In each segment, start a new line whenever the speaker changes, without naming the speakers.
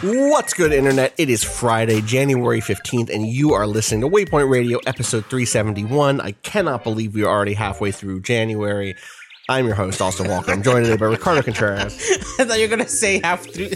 What's good, Internet? It is Friday, January 15th, and you are listening to Waypoint Radio, episode 371. I cannot believe we are already halfway through January. I'm your host, Austin Walker. I'm joined today by Ricardo Contreras.
I thought you were going to say half through.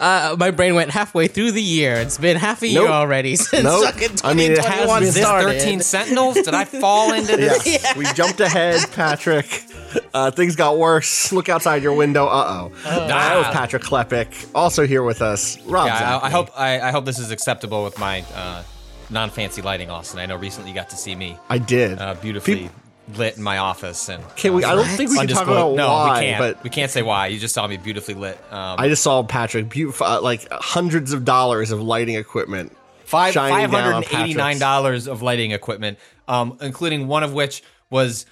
Uh, my brain went halfway through the year. It's been half a year
nope.
already since
nope. I mean, it has been
started.
13 Sentinels? Did I fall into this? Yes. Yeah.
We jumped ahead, Patrick. Uh, things got worse. Look outside your window. Uh oh. That was Patrick Klepek. Also here with us, Rob.
Yeah, I, I hope I, I hope this is acceptable with my uh, non-fancy lighting, Austin. I know recently you got to see me
I did.
uh, beautifully
Peop-
lit in my office, and
Can we? I don't think we can talk about
no,
why,
we can't.
but
we can't say why. You just saw me beautifully lit. Um,
I just saw Patrick, beautiful, uh, like hundreds of dollars of lighting equipment.
Five
shining
five
down
hundred and eighty nine
Patrick's-
dollars of lighting equipment, um, including one of which was,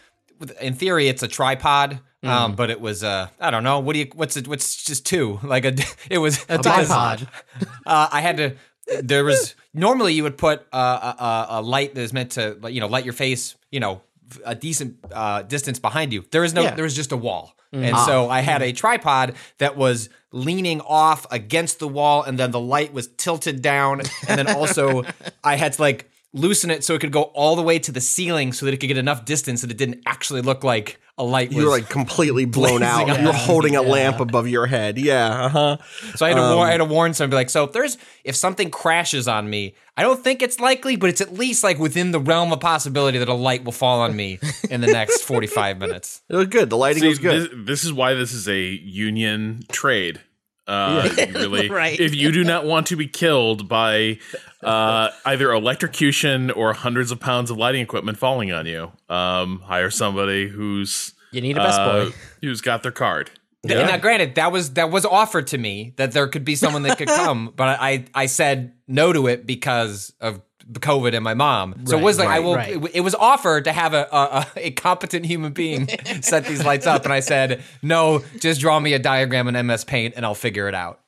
in theory, it's a tripod.
Mm.
Um, but it was uh, I don't know. What do you? What's it? What's just two? Like a? It was
A tripod.
Uh, I had to. There was normally you would put uh, a, a, a light that is meant to you know light your face. You know a decent uh, distance behind you. There is no.
Yeah.
There was just a wall.
Mm.
And
Ah.
so I had a tripod that was leaning off against the wall, and then the light was tilted down. And then also, I had to like loosen it so it could go all the way to the ceiling so that it could get enough distance that it didn't actually look like a light was.
You were like completely blown out.
blazing
You were
up.
holding a lamp above your head. Yeah. Uh huh.
so I had to
um,
warn. I had to warn somebody like, so if there's if something crashes on me, I don't think it's likely, but it's at least like within the realm of possibility that a light will fall on me in the next forty five minutes.
It was good. The lighting
See,
was good.
This, this is why this is a union trade. Uh, really,
Right.
if you do not want to be killed by uh, either electrocution or hundreds of pounds of lighting equipment falling on you, um, hire somebody who's
You need a best
uh,
boy.
who's got their card.
And now, granted, that was that was offered to me that there could be someone that could come, but I I said no to it because of COVID and my mom. So it was like I will.
right.
It, it was offered to have a, a a- a competent human being set these lights up, and I said no. Just draw me a diagram in MS Paint, and I'll figure it out.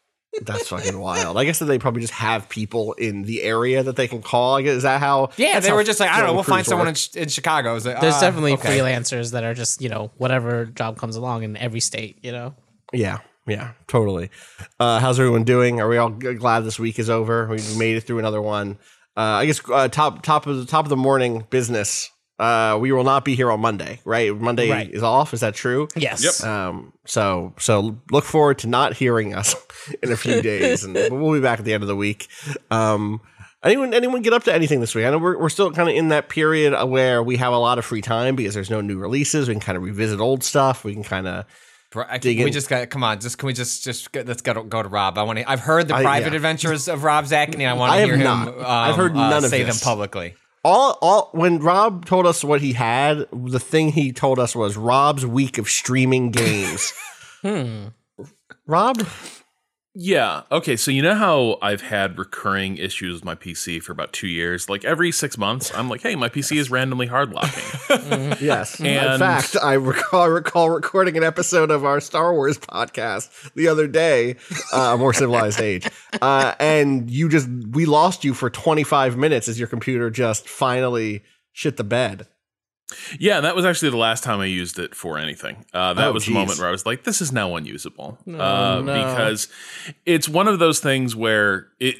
That's fucking wild. I guess that they probably just have people in the area that they can call. I guess is that how?
Yeah, they
how
were just like, I don't know, we'll find someone
work.
in, in Chicago. Like,
There's
"Ah,
definitely
okay."
freelancers that are just you know whatever job comes along in every state. You know.
Yeah, yeah, totally. Uh, how's everyone doing? Are we all g- glad this week is over? We made it through another one. Uh, I guess uh, top top of the top of the morning business. Uh, we will not be here on Monday, right? Monday
Right.
is off. Is that true?
Yes.
Um, so so look forward to not hearing us in a few days, and we'll be back at the end of the week. Um, anyone anyone get up to anything this week? I know we're we're still kind of in that period where we have a lot of free time because there's no new releases. We can kind of revisit old stuff. We can kind of
Bro, I-
dig
we
in.
just got come on. Just can we just just go, let's go to, go to Rob? I want to. I've heard the
I-
private
yeah.
adventures of Rob Zacny. and I want to hear him.
not.
Um,
I've heard
uh,
none of
say
this.
them publicly.
all all when Rob told us what he had, the thing he told us was Rob's week of streaming games.
Hmm.
Rob,
Yeah. Okay. So you know how I've had recurring issues with my PC for about two years. Like every six months, I'm like, "Hey, my PC is randomly hard locking."
yes. In fact, I recall recall recording an episode of our Star Wars podcast the other day, uh, a more civilized age, uh, and you just we lost you for 25 minutes as your computer just finally shit the bed.
Yeah, that was actually the last time I used it for anything. Uh, that
Oh,
was
geez.
the moment where I was like, "This is now unusable," uh,
no.
because it's one of those things where it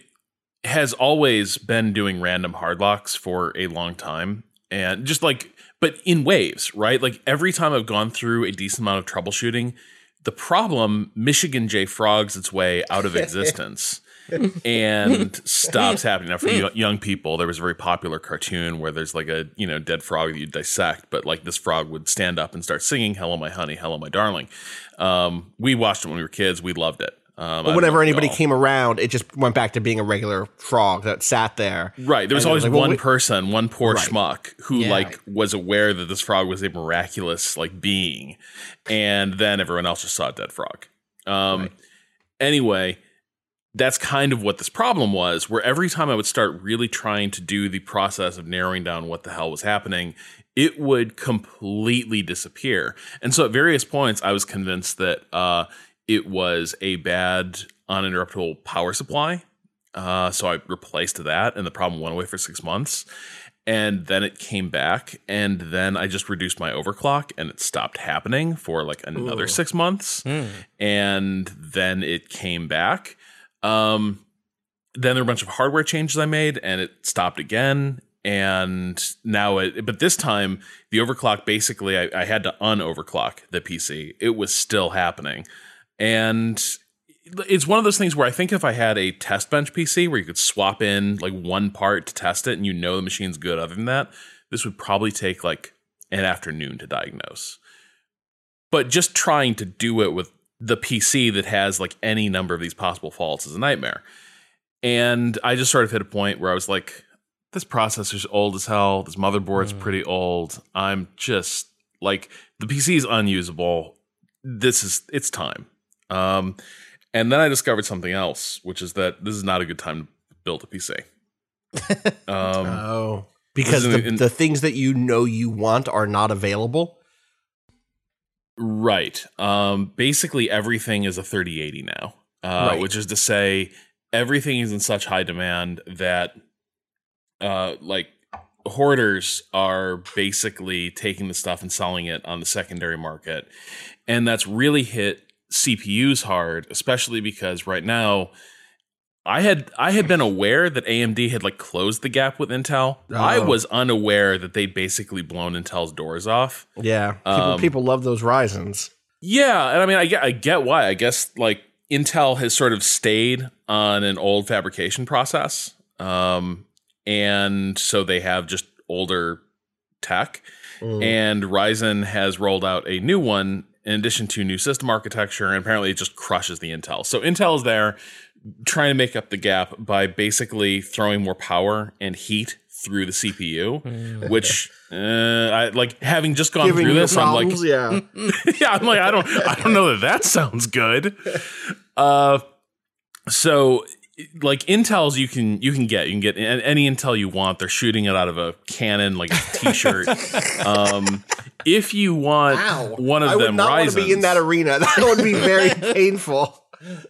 has always been doing random hard locks for a long time, and just like, but in waves, right? Like every time I've gone through a decent amount of troubleshooting, the problem Michigan J frogs its way out of existence. And stops happening. Now, for young people, there was a very popular cartoon where there's like a you know dead frog that you dissect, but like this frog would stand up and start singing "Hello, my honey, hello, my darling." Um, we watched it when we were kids. We loved it. Um,
But whenever anybody came around, it just went back to being a regular frog that sat there.
Right. There was
And
always
was like, well,
one
we-
person, one poor
Right.
schmuck who
Yeah.
like was aware that this frog was a miraculous like being, and then everyone else just saw a dead frog. Um, Anyway, that's kind of what this problem was. Where every time I would start really trying to do the process of narrowing down what the hell was happening, it would completely disappear. And so at various points, I was convinced that uh, it was a bad uninterruptible power supply. Uh, so I replaced that, and the problem went away for six months. And then it came back, and then I just reduced my overclock, and it stopped happening for like another six months. And then it came back. Um, then there were a bunch of hardware changes I made, and it stopped again. And now it, but this time the overclock basically I, I had to unoverclock the PC. It was still happening, and it's one of those things where I think if I had a test bench PC where you could swap in like one part to test it and you know the machine's good, other than that, this would probably take like an afternoon to diagnose. But just trying to do it with the PC that has like any number of these possible faults is a nightmare. And I just sort of hit a point where I was like, this processor's old as hell. This motherboard's pretty old. I'm just like, the PC is unusable. This is, it's time. Um, and then I discovered something else, which is that this is not a good time to build a PC. um,
Oh, because the,
in-
the things that you know you want are not available.
Right. Um, basically, everything is a 3080 now, uh,
Right.
which is to say, everything is in such high demand that, uh, like, hoarders are basically taking the stuff and selling it on the secondary market. And that's really hit CPUs hard, especially because right now, I had I had been aware that AMD had like closed the gap with Intel. I
Oh.
was unaware that they'd basically blown Intel's doors off.
Yeah, people,
Um,
people love those Ryzen's.
Yeah, and I mean, I get, I get why. I guess like Intel has sort of stayed on an old fabrication process, um, and so they have just older tech.
Mm.
And Ryzen has rolled out a new one in addition to new system architecture, and apparently it just crushes the Intel. So Intel is there trying to make up the gap by basically throwing more power and heat through the CPU, which uh, I like having just gone
Giving
through
you
this. I'm like,
yeah.
yeah, I'm like, I don't, I don't know that that sounds good. Uh, so like Intel's you can you can get you can get any Intel you want. They're shooting it out of a cannon like a T-shirt. um, if you want
Ow.
one of
I would
them
not want to be in that arena. That would be very painful.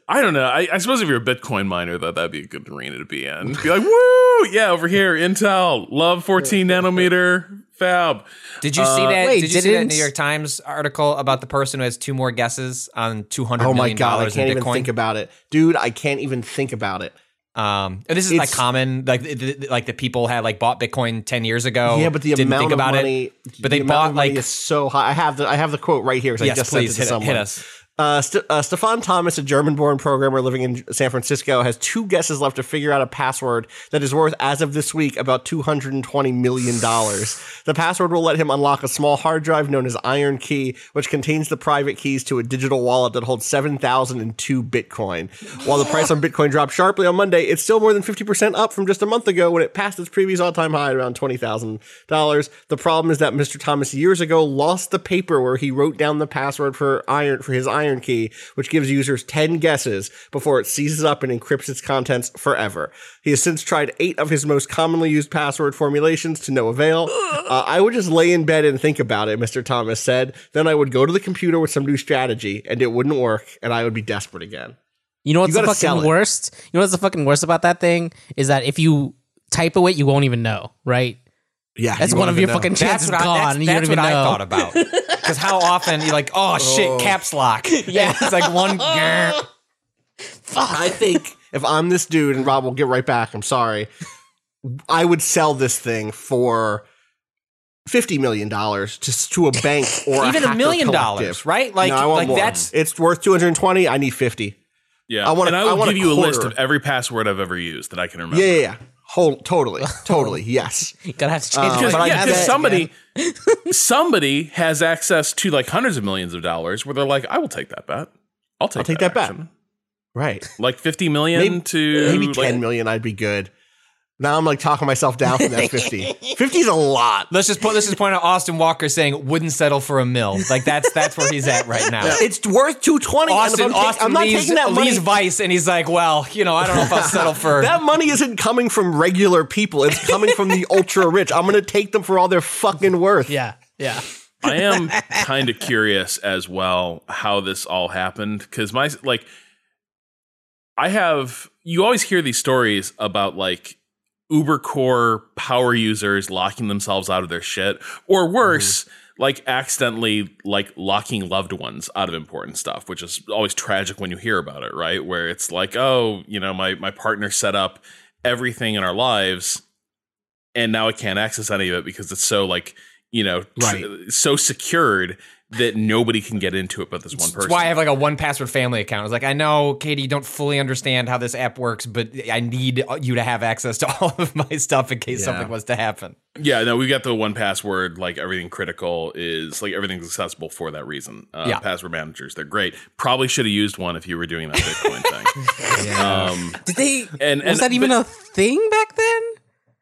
I don't know. I, I suppose if you're a Bitcoin miner, though, that'd be a good arena to be in. Be like, woo, yeah, over here, Intel, love 14 nanometer fab.
Did you see that?
Wait,
did you see that New York Times article about the person who has two more guesses on 200
oh my god, I can't even think about it, dude. I can't even think about it.
Um, and this is like common, like the, the- like the people had like bought Bitcoin ten years ago.
yeah, but the
didn't
amount
think
of
about
money,
it. But they
the amount
bought
of money
like
is so high. I have the I have the quote right here because I just
please
sent it to
hit, it-
someone.
hit us.
Uh, St- uh, Stefan Thomas, a German-born programmer living in San Francisco, has two guesses left to figure out a password that is worth, as of this week, about two hundred and twenty million dollars. the password will let him unlock a small hard drive known as IronKey, which contains the private keys to a digital wallet that holds seven thousand and two Bitcoin. While the price on Bitcoin dropped sharply on Monday, it's still more than fifty percent up from just a month ago when it passed its previous all-time high at around twenty thousand dollars. The problem is that Mr. Thomas years ago lost the paper where he wrote down the password for iron for his Iron Key, which gives users ten guesses before it seizes up and encrypts its contents forever. He has since tried eight of his most commonly used password formulations to no avail. Uh, I would just lay in bed and think about it, Mr. Thomas said. Then I would go to the computer with some new strategy, and it wouldn't work, and I would be desperate again.
You know what's the fucking worst? You know what's the fucking worst about that thing is that if you type away, you won't even know, right?
Yeah,
That's one of your
know.
fucking
That's
chances
what, I,
gone.
that's,
you
that's
don't
what
even
I thought about. Because how often you're like, oh shit, oh. caps lock. Yeah, it's like one.
I think if I'm this dude, and Rob will get right back, I'm sorry, I would sell this thing for fifty million dollars to to a bank or
Even a
hacker
million
collective.
dollars, right? Like,
No, I want
like
more.
that's
it's worth two hundred and twenty. I need fifty.
Yeah,
I want
and
a-
I
I
will
want a
give you a list of every password I've ever used that I can remember.
Yeah, yeah, yeah. Whole, totally, totally. Yes.
You're gonna have to change
Um,
my
Because
But I
yeah,
bet-
'cause somebody somebody has access to like hundreds of millions of dollars where they're like, I will take that bet. I'll take,
I'll take that bet. Right.
Like fifty million
Maybe-
to
Maybe
like-
ten million. I'd be good. Now I'm like talking myself down from that 50. 50 is a lot.
Let's just put let's just point out Austin Walker saying wouldn't settle for a mill. Like that's that's where he's at right now.
It's worth 220.
Austin,
I'm, take-
Austin
I'm not
leaves,
taking that money.
leaves Vice, and he's like, "Well, you know, I don't know if I'll settle for
That money isn't coming from regular people. It's coming from the ultra rich. I'm going to take them for all their fucking worth.
Yeah, yeah.
I am kind of curious as well how this all happened because my like I have you always hear these stories about like uber core power users locking themselves out of their shit or worse like accidentally like locking loved ones out of important stuff which is always tragic when you hear about it right where it's like oh you know my my partner set up everything in our lives and now I can't access any of it because it's so like you know tr-
Right.
so secured that nobody can get into it but this one
That's
person.
why I have like a 1Password family account. I was like, I know, Katie, you don't fully understand how this app works, but I need you to have access to all of my stuff in case
Yeah.
something was to happen.
yeah, no, we got the 1Password. Like everything critical is like everything's accessible for that reason. Uh,
Yeah.
password managers, they're great. Probably should have used one if you were doing that Bitcoin thing. Um,
Did they?
and
was
and
that even
but-
a thing back then?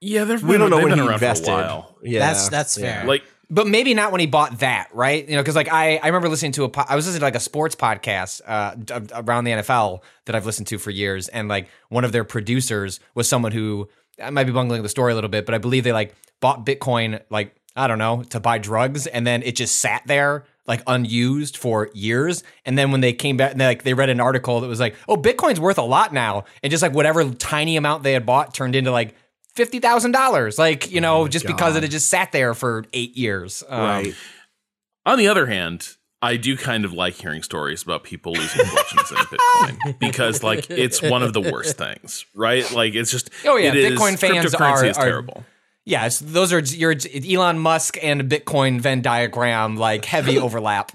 yeah, they've
We don't know
they've
when
been
he
around
invested.
for a while.
Yeah.
That's that's fair.
Like
But maybe not when he bought that, right? You know, because like I, I remember listening to a, po- I was listening to like a sports podcast uh, d- around the NFL that I've listened to for years, and like one of their producers was someone who I might be bungling the story a little bit, but I believe they like bought Bitcoin, like I don't know, to buy drugs, and then it just sat there like unused for years, and then when they came back, and they, like they read an article that was like, oh, Bitcoin's worth a lot now, and just like whatever tiny amount they had bought turned into like. Fifty thousand dollars, like you know, just because it had just sat there for eight years. Um,
Right.
On the other hand, I do kind of like hearing stories about people losing fortunes in Bitcoin because, like, it's one of the worst things, right? Like, it's just
Oh, yeah,
it is-
Bitcoin fans are-
is
are-
terrible.
Yeah, it's, those are your Elon Musk and Bitcoin Venn diagram, like heavy overlap.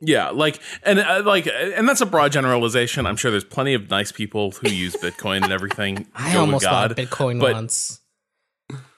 Yeah, like and uh, like and that's a broad generalization. I'm sure there's plenty of nice people who use Bitcoin and everything.
I
Go
almost
God,
bought Bitcoin
but
once.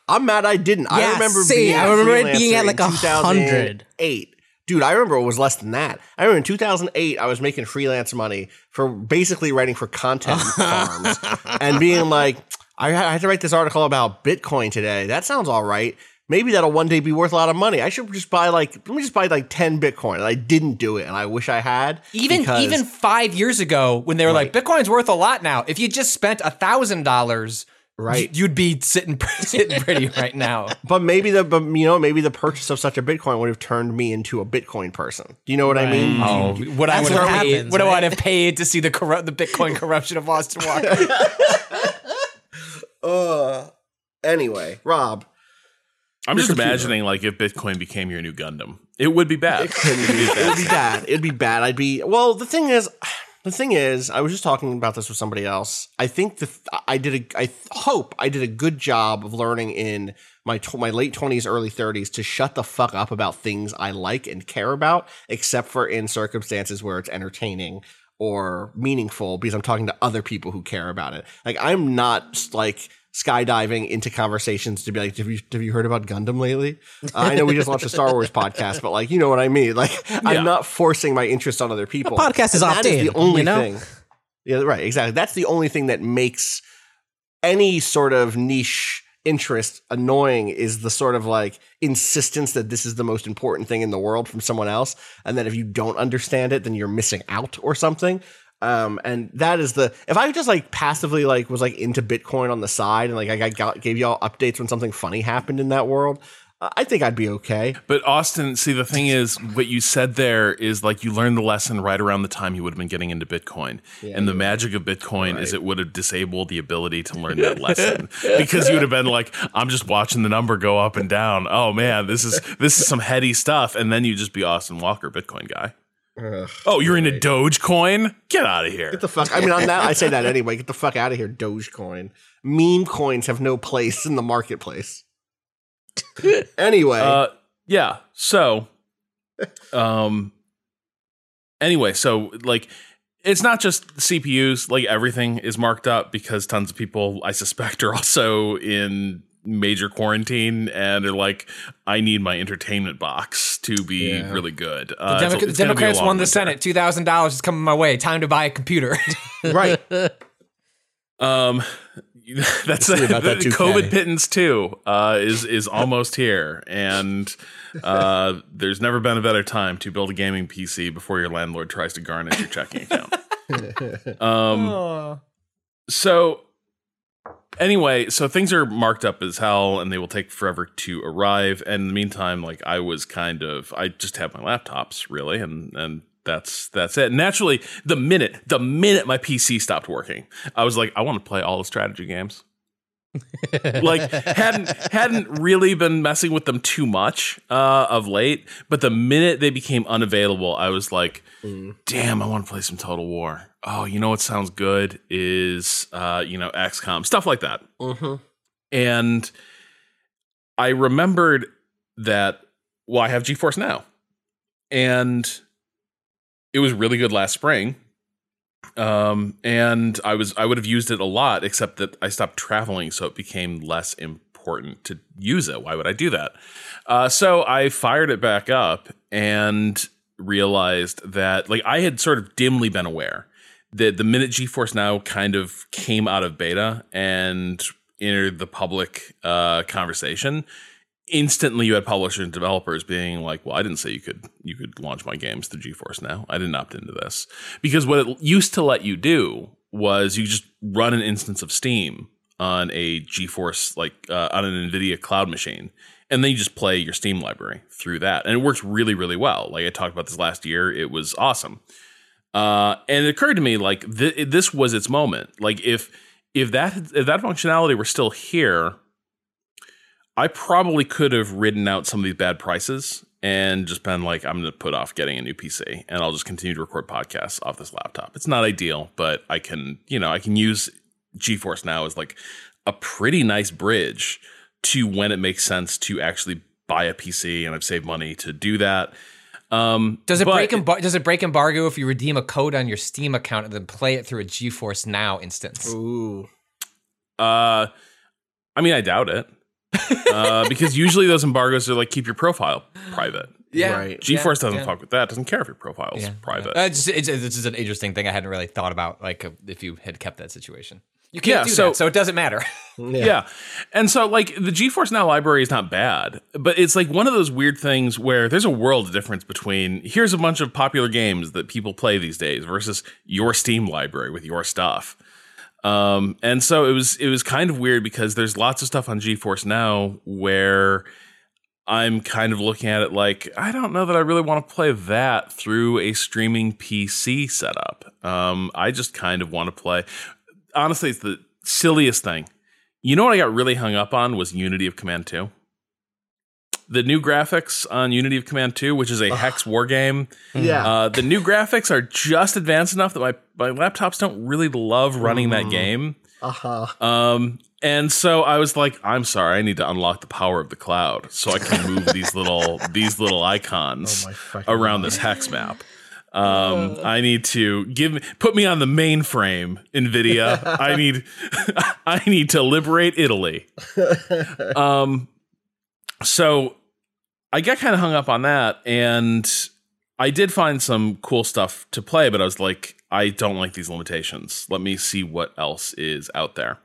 I'm mad I didn't. I remember
same.
being
I
a
remember it being at, like,
in
a hundred.
2008. Dude, I remember it was less than that. I remember in 2008, I was making freelance money for basically writing for content farms and being like, I had to write this article about Bitcoin today. That sounds all right. Maybe that'll one day be worth a lot of money. I should just buy like, let me just buy like 10 Bitcoin. And I didn't do it. And I wish I had.
Even
because-
even five years ago, when they were
Right.
like Bitcoin's worth a lot now, if you just spent a thousand dollars,
Right.
you'd be sitting sitting pretty right now.
But maybe the, but you know, maybe the purchase of such a Bitcoin would have turned me into a Bitcoin person. Do you know what I mean?
Oh, what I
That's
would have
what
paid,
happens,
what I would have paid to see the corrupt the Bitcoin corruption of Austin Walker.
Uh, anyway, Rob,
I'm just
computer.
imagining like if Bitcoin became your new Gundam, it would be bad.
it would be bad. It'd be bad. I'd be well. The thing is, the thing is, I was just talking about this with somebody else. I think the I did a. I hope I did a good job of learning in my tw- my late twenties, early thirties to shut the fuck up about things I like and care about, except for in circumstances where it's entertaining or meaningful because I'm talking to other people who care about it. Like I'm not like skydiving into conversations to be like, have you have you heard about Gundam lately? Uh, I know we just launched a Star Wars podcast, but like you know what I mean. Like
Yeah.
I'm not forcing my interest on other people.
The podcast is
the only
you know?
thing. Yeah, right. Exactly. That's the only thing that makes any sort of niche interest annoying is the sort of like insistence that this is the most important thing in the world from someone else and that if you don't understand it then you're missing out or something um and that is the if i just like passively like was like into bitcoin on the side and like i got gave y'all updates when something funny happened in that world uh, i think i'd be okay
But Austin, see, the thing is, what you said there is like you learned the lesson right around the time you would have been getting into Bitcoin. and the magic of Bitcoin is it would have disabled the ability to learn that lesson because you would have been like, I'm just watching the number go up and down. Oh man, this is this is some heady stuff. And then you'd just be Austin Walker, Bitcoin guy. Oh, you're into Dogecoin? Get out of here.
Get the fuck. I mean, on that, I say that anyway. Get the fuck out of here, Dogecoin. Meme coins have no place in the marketplace. anyway,
Uh, yeah. So, um, anyway, so like, it's not just CPUs, like everything is marked up because tons of people, I suspect, are also in major quarantine and they're like, I need my entertainment box to be
Yeah.
really good.
The,
Uh,
Demo-
it's-
the
it's gonna be a
Democrats won the. Senate. Two thousand dollars is coming my way. Time to buy a computer.
right.
Um, that's
see about
the
that
COVID pittance too. Uh, is is almost here, and uh, there's never been a better time to build a gaming PC before your landlord tries to garnish your checking account. um, so anyway, so things are marked up as hell, and they will take forever to arrive. And in the meantime, like I was kind of, I just have my laptops really, and and that's that's it. Naturally, the minute the minute my PC stopped working, I was like, I want to play all the strategy games. like hadn't hadn't really been messing with them too much uh, of late, but the minute they became unavailable, I was like, "Damn, I want to play some Total War." Oh, you know what sounds good is uh, you know XCOM stuff like that.
Mhm.
And I remembered that well, I have GeForce now, and it was really good last spring. Um, and I was I would have used it a lot, except that I stopped traveling, so it became less important to use it. Why would I do that? Uh, so I fired it back up and realized that like I had sort of dimly been aware that the minute GeForce Now kind of came out of beta and entered the public uh, conversation, instantly you had publishers and developers being like, "Well, I didn't say you could you could launch my games through GeForce Now. I didn't opt into this because what it used to let you do was you just run an instance of Steam on a GeForce like uh, on an NVIDIA cloud machine." And then you just play your Steam library through that, and it works really, really well. Like I talked about this last year, it was awesome. Uh, and it occurred to me like th- this was its moment. Like if if that if that functionality were still here, I probably could have ridden out some of these bad prices and just been like, I'm going to put off getting a new PC and I'll just continue to record podcasts off this laptop. It's not ideal, but I can, you know, I can use GeForce now as like a pretty nice bridge to when it makes sense to actually buy a PC and I've saved money to do that. Um,
Does it
but
break embar- Does it break embargo if you redeem a code on your Steam account and then play it through a GeForce Now instance?
Ooh.
Uh, I mean, I doubt it. uh, because usually those embargoes are like keep your profile private.
Yeah,
Right.
GeForce doesn't
yeah.
fuck with that. Doesn't care if your profile's
Yeah.
private.
Uh, it's, it's, it's just an interesting thing I hadn't really thought about. Like if you had kept that situation, you can't
Yeah,
do
so-
that, so it doesn't matter.
yeah. And so like the GeForce Now library is not bad, but it's like one of those weird things where there's a world of difference between here's a bunch of popular games that people play these days versus your Steam library with your stuff. Um, and so it was it was kind of weird because there's lots of stuff on GeForce Now where I'm kind of looking at it like I don't know that I really want to play that through a streaming PC setup. Um, I just kind of want to play. Honestly, it's the silliest thing. You know what I got really hung up on was Unity of Command 2. The new graphics on Unity of Command 2, which is a hex war game.
Yeah.
Uh, the new graphics are just advanced enough that my, my laptops don't really love running that game.
Uh huh.
Um, and so I was like, I'm sorry, I need to unlock the power of the cloud so I can move these little these little icons
Oh my fucking
around this hex map. Um, I need to give me put me on the mainframe, Nvidia. I need I need to liberate Italy. Um, so I got kind of hung up on that, and I did find some cool stuff to play, but I was like, I don't like these limitations. Let me see what else is out there.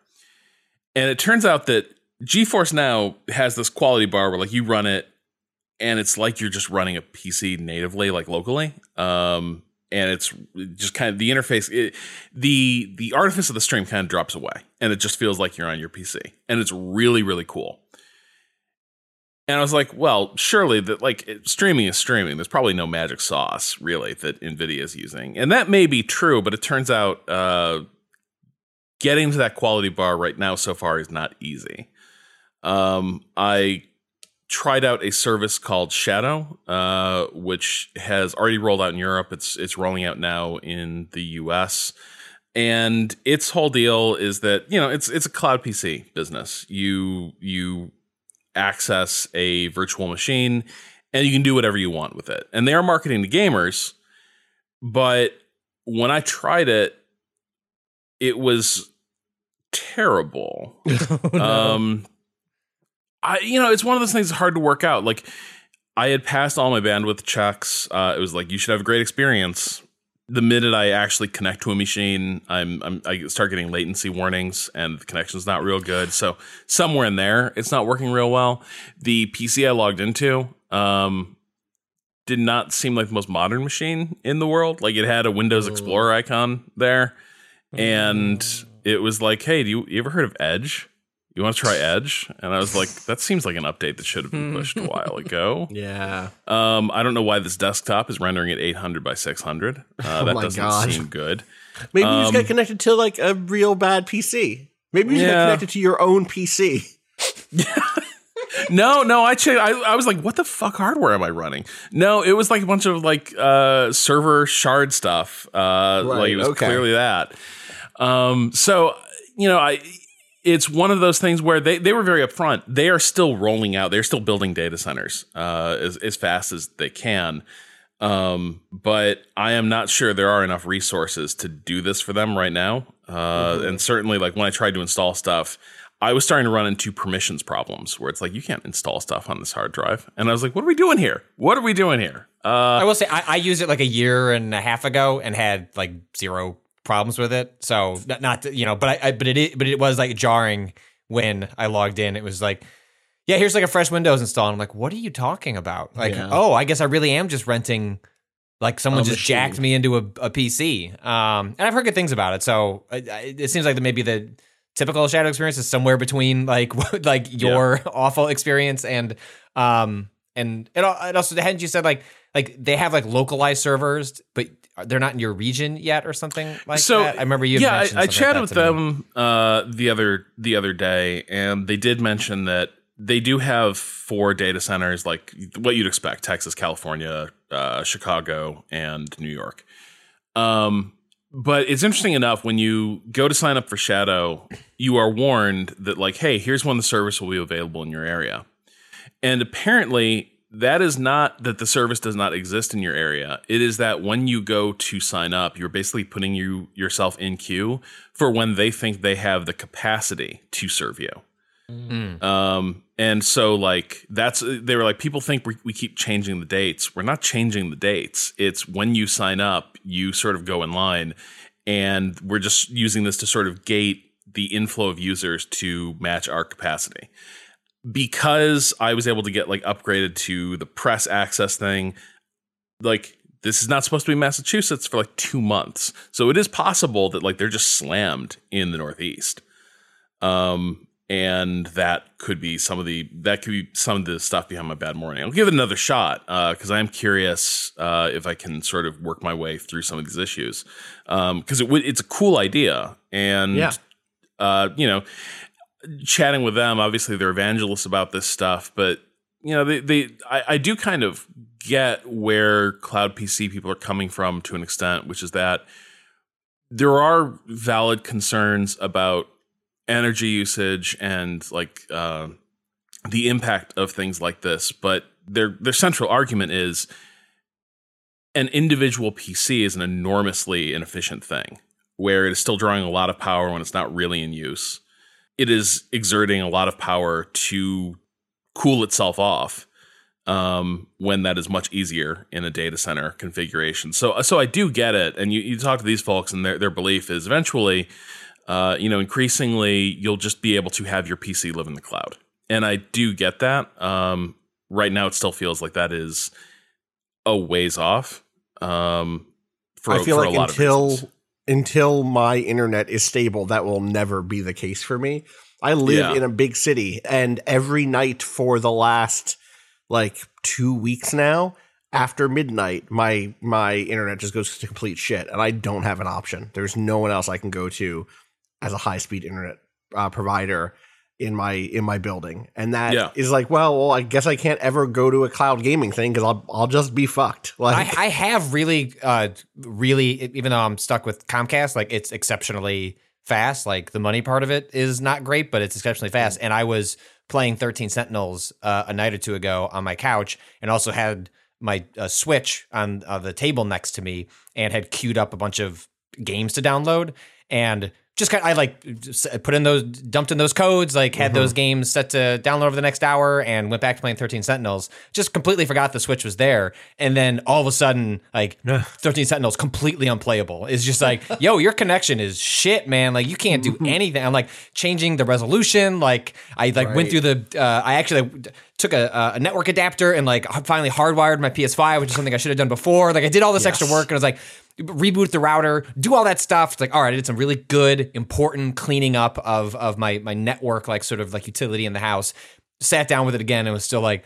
And it turns out that GeForce Now has this quality bar where like you run it and it's like you're just running a PC natively, like locally. Um, and it's just kind of the interface, it, the the artifice of the stream kind of drops away, and it just feels like you're on your PC, and it's really really cool. And I was like, well, surely that like streaming is streaming. There's probably no magic sauce really that Nvidia is using, and that may be true, but it turns out uh, getting to that quality bar right now so far is not easy. Um, I tried out a service called Shadow, uh, which has already rolled out in Europe. It's it's rolling out now in the US. And its whole deal is that, you know, it's it's a cloud PC business. You you access a virtual machine and you can do whatever you want with it. And they are marketing to gamers, but when I tried it, it was terrible. Um, I you know it's one of those things that's hard to work out. Like I had passed all my bandwidth checks. Uh, it was like you should have a great experience. The minute I actually connect to a machine, I'm, I'm I start getting latency warnings, and the connection's not real good. So somewhere in there, it's not working real well. The PC I logged into um, did not seem like the most modern machine in the world. Like it had a Windows Explorer icon there, and it was like, "Hey, do you, you ever heard of Edge? You want to try Edge?" And I was like, "That seems like an update that should have been pushed a while ago."
Yeah.
Um, I don't know why this desktop is rendering at 800 by 600. Uh,
Oh
that doesn't
God.
seem good.
Maybe you just
Um,
got connected to like a real bad PC. Maybe you just got connected to your own PC.
No, no, I checked. I, I was like, what the fuck hardware am I running? No, it was like a bunch of like uh, server shard stuff. Uh, like it was
okay.
clearly that. Um, so you know, I it's one of those things where they, they were very upfront. They are still rolling out. They're still building data centers uh, as as fast as they can. Um, but I am not sure there are enough resources to do this for them right now. Uh, And certainly, like when I tried to install stuff, I was starting to run into permissions problems where it's like you can't install stuff on this hard drive, and I was like, "What are we doing here? What are we doing here?" Uh,
I will say I, I used it like a year and a half ago and had like zero problems with it. So not, not you know, but I, I but it but it was like jarring when I logged in. It was like, yeah, here's like a fresh Windows install. And I'm like, what are you talking about? Like,
Yeah.
oh, I guess I really am just renting. Like someone
A
just
machine.
jacked me into a, a PC, um, and I've heard good things about it. So it, it seems like that maybe the typical Shadow experience is somewhere between like like your awful experience and um and it, it also hadn't you said like like they have like localized servers but they're not in your region yet or something like
so
that. I remember you.
Yeah, I, I chatted
like
with them uh, the other the other day, and they did mention that they do have four data centers, like what you'd expect: Texas, California, uh, Chicago, and New York. Um, but it's interesting enough when you go to sign up for Shadow, you are warned that like, hey, here's when the service will be available in your area. And apparently, that is not that the service does not exist in your area. It is that when you go to sign up, you're basically putting you yourself in queue for when they think they have the capacity to serve you. Um, and so like that's they were like people think we, we keep changing the dates. We're not changing the dates. It's when you sign up, you sort of go in line, and we're just using this to sort of gate the inflow of users to match our capacity because I was able to get like upgraded to the press access thing, like this is not supposed to be Massachusetts for like two months. So it is possible that like they're just slammed in the Northeast. Um, and that could be some of the that could be some of the stuff behind my bad morning. I'll give it another shot because I am curious uh, if I can sort of work my way through some of these issues because it would it's a cool idea and
Yeah.
uh, you know chatting with them obviously they're evangelists about this stuff but you know they, they I, I do kind of get where cloud pc people are coming from to an extent which is that there are valid concerns about energy usage and like uh, the impact of things like this but their their central argument is an individual pc is an enormously inefficient thing where it is still drawing a lot of power when it's not really in use it is exerting a lot of power to cool itself off um, when that is much easier in a data center configuration. So, so I do get it. And you, you talk to these folks, and their their belief is eventually, uh, you know, increasingly you'll just be able to have your PC live in the cloud. And I do get that. Um, right now, it still feels like that is a ways off. Um, for,
I feel
for
like
a lot
until. Until my internet is stable, that will never be the case for me. I live
Yeah.
in a big city, and every night for the last like two weeks now, after midnight, my my internet just goes to complete shit, and I don't have an option. There's no one else I can go to as a high speed internet uh, provider in my in my building, and that is
Yeah.
like, well, well, I guess I can't ever go to a cloud gaming thing because I'll I'll just be fucked. Like,
I, I have really, uh, really, even though I'm stuck with Comcast, like it's exceptionally fast. Like the money part of it is not great, but it's exceptionally fast. And I was playing 13 Sentinels uh, a night or two ago on my couch, and also had my uh, Switch on uh, the table next to me and had queued up a bunch of games to download and just kind of, I like put in those dumped in those codes like had those mm-hmm. games set to download over the next hour and went back to playing 13 Sentinels. Just completely forgot the Switch was there. And then all of a sudden like 13 Sentinels completely unplayable. It's just like yo your connection is shit man. Like you can't do mm-hmm. anything. I'm like changing the resolution. Like I like went through the uh, I actually took a, uh, a network adapter and like finally hardwired my PS5 which is something I should have done before. Like I did all this extra work and I was like reboot the router, do all that stuff. It's like, all right, I did some really good, important cleaning up of of my my network, like sort of like utility in the house. Sat down with it again and was still like,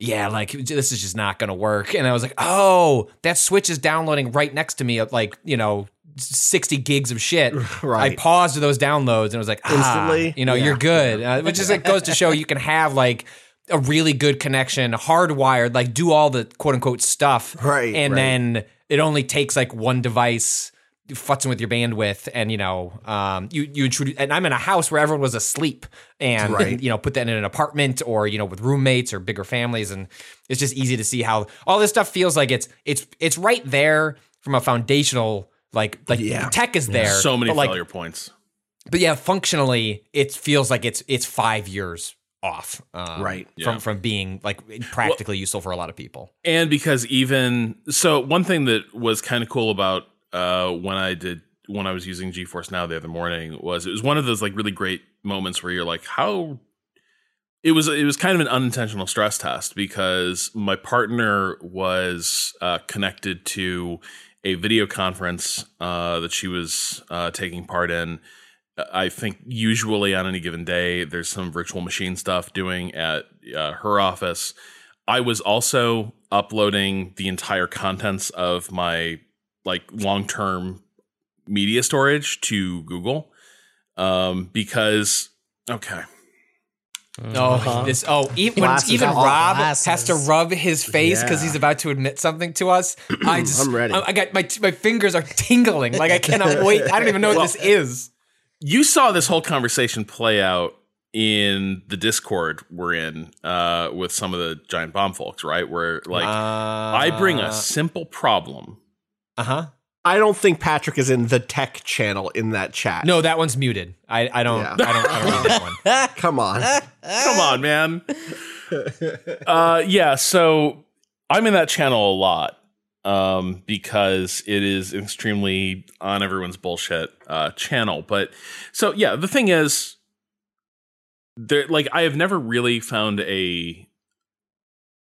yeah, like this is just not gonna work. And I was like, oh, that switch is downloading right next to me at like, you know, 60 gigs of shit.
Right.
I paused those downloads and was like, ah,
Instantly?
you know,
Yeah.
you're good. Uh, which is like goes to show you can have like a really good connection, hardwired, like do all the quote unquote stuff.
Right,
And
right.
then it only takes like one device futzing with your bandwidth and you know um you you introduce and i'm in a house where everyone was asleep and
Right.
you know put that in an apartment or you know with roommates or bigger families and it's just easy to see how all this stuff feels like it's it's it's right there from a foundational like like
Yeah.
tech is there
so many
but like
failure points.
but yeah functionally it feels like it's it's five years off um,
Right.
from
Yeah.
from being like practically useful for a lot of people
and because even so one thing that was kind of cool about uh when i did when i was using geforce now the other morning was it was one of those like really great moments where you're like how it was it was kind of an unintentional stress test because my partner was uh, connected to a video conference uh, that she was uh, taking part in. I think usually on any given day, there's some virtual machine stuff doing at uh, her office. I was also uploading the entire contents of my like long term media storage to Google um, because okay.
Oh, this. Oh, even, when
Glasses
even. Rob
Glasses.
has to rub his face because
Yeah.
he's about to admit something to us. I just,
I'm ready.
I, I got my my fingers are tingling. Like I cannot wait. I don't even know what this is.
You saw this whole conversation play out in the Discord we're in uh, with some of the giant bomb folks, right? Where like I bring a simple problem.
Uh huh.
I don't think Patrick is in the tech channel in that chat.
No, that one's muted. I I don't
Yeah.
I don't I don't need that one.
Come on.
Come on, man. uh, yeah, so I'm in that channel a lot um, because it is extremely on everyone's bullshit uh, channel. But so yeah, the thing is, there like I have never really found a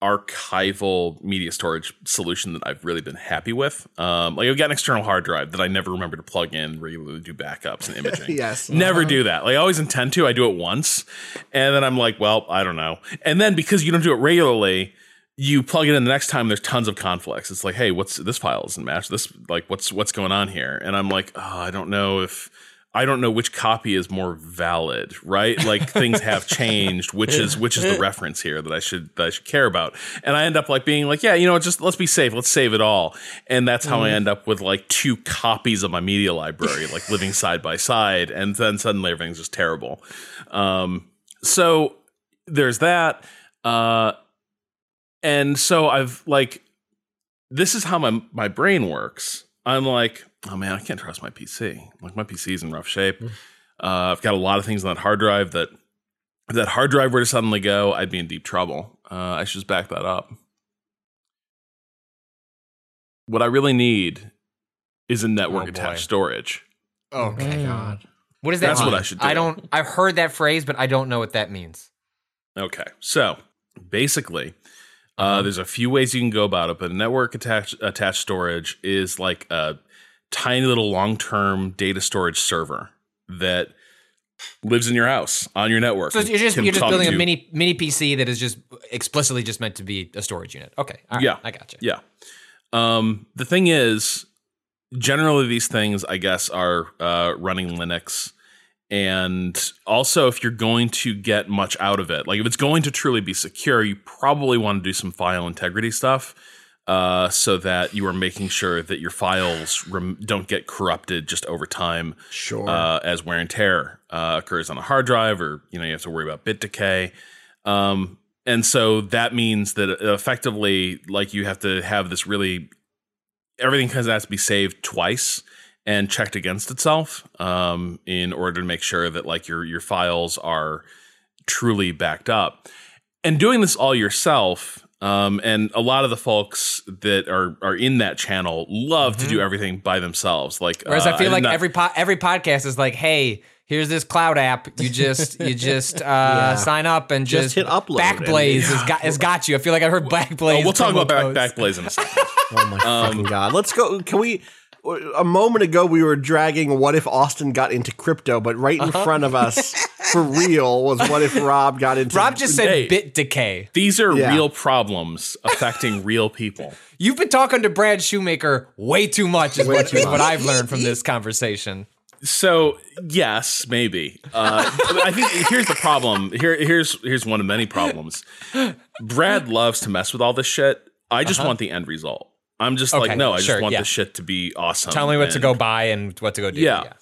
archival media storage solution that I've really been happy with. Um, like I've got an external hard drive that I never remember to plug in regularly do backups and imaging.
Yes.
Never do that. Like I always intend to. I do it once, and then I'm like, well, I don't know. And then because you don't do it regularly, you plug it in the next time. There's tons of conflicts. It's like, hey, what's this file doesn't match this? Like, what's what's going on here? And I'm like, oh, I don't know if. I don't know which copy is more valid, right? Like things have changed, which is which is the reference here that I should that I should care about. And I end up like being like, yeah, you know, just let's be safe, let's save it all. And that's how I end up with like two copies of my media library, like living side by side, and then suddenly everything's just terrible. Um, so there's that. Uh, and so I've like this is how my my brain works. I'm like, oh man, I can't trust my PC. Like my PC's in rough shape. Uh, I've got a lot of things on that hard drive that if that hard drive were to suddenly go, I'd be in deep trouble. Uh, I should just back that up. What I really need is a network
Oh, boy.
attached storage.
Okay.
God.
What does that
That's what? I should do.
I don't. I've heard that phrase, but I don't know what that means.
Okay, so basically. Uh, there's a few ways you can go about it, but network attached attached storage is like a tiny little long term data storage server that lives in your house on your network.
So you're just you're just building a mini mini PC that is just explicitly just meant to be a storage unit. Okay. Right.
Yeah.
I got you.
Yeah. Um, the thing is, generally these things, I guess, are uh, running Linux. And also, if you're going to get much out of it, like if it's going to truly be secure, you probably want to do some file integrity stuff uh, so that you are making sure that your files rem- don't get corrupted just over time
Sure.
uh, as wear and tear uh, occurs on a hard drive, or you know you have to worry about bit decay. Um, and so that means that effectively, like you have to have this really everything kind of has to be saved twice and checked against itself um, in order to make sure that like your your files are truly backed up. And doing this all yourself, um, and a lot of the folks that are are in that channel love to do everything by themselves. Like,
Mm-hmm. Whereas
uh,
I feel like
not-
every po- every podcast is like, hey, here's this cloud app. You just you just uh, sign up and
Just
just,
hit upload
Backblaze
and-
has got has got you. I feel like I've heard Backblaze.
Oh, we'll talk about back. Backblaze in a second.
Oh my fucking god! Let's go. Can we? A moment ago, we were dragging "What if Austin got into crypto?" But right in front of us, for real, was "What if Rob got into?"
Rob just said
Hey.
bit decay.
These are
Yeah.
real problems affecting real people.
You've been talking to Brad Shoemaker way too much, is what,
too
is what. I've learned from this conversation.
So yes, maybe. Uh, I think here's the problem. Here, here's here's one of many problems. Brad loves to mess with all this shit. I just want the end result. I'm just.
Okay,
like, no, I
sure,
just want
yeah.
the shit to be awesome.
Tell me what to go buy and what to go do.
Yeah.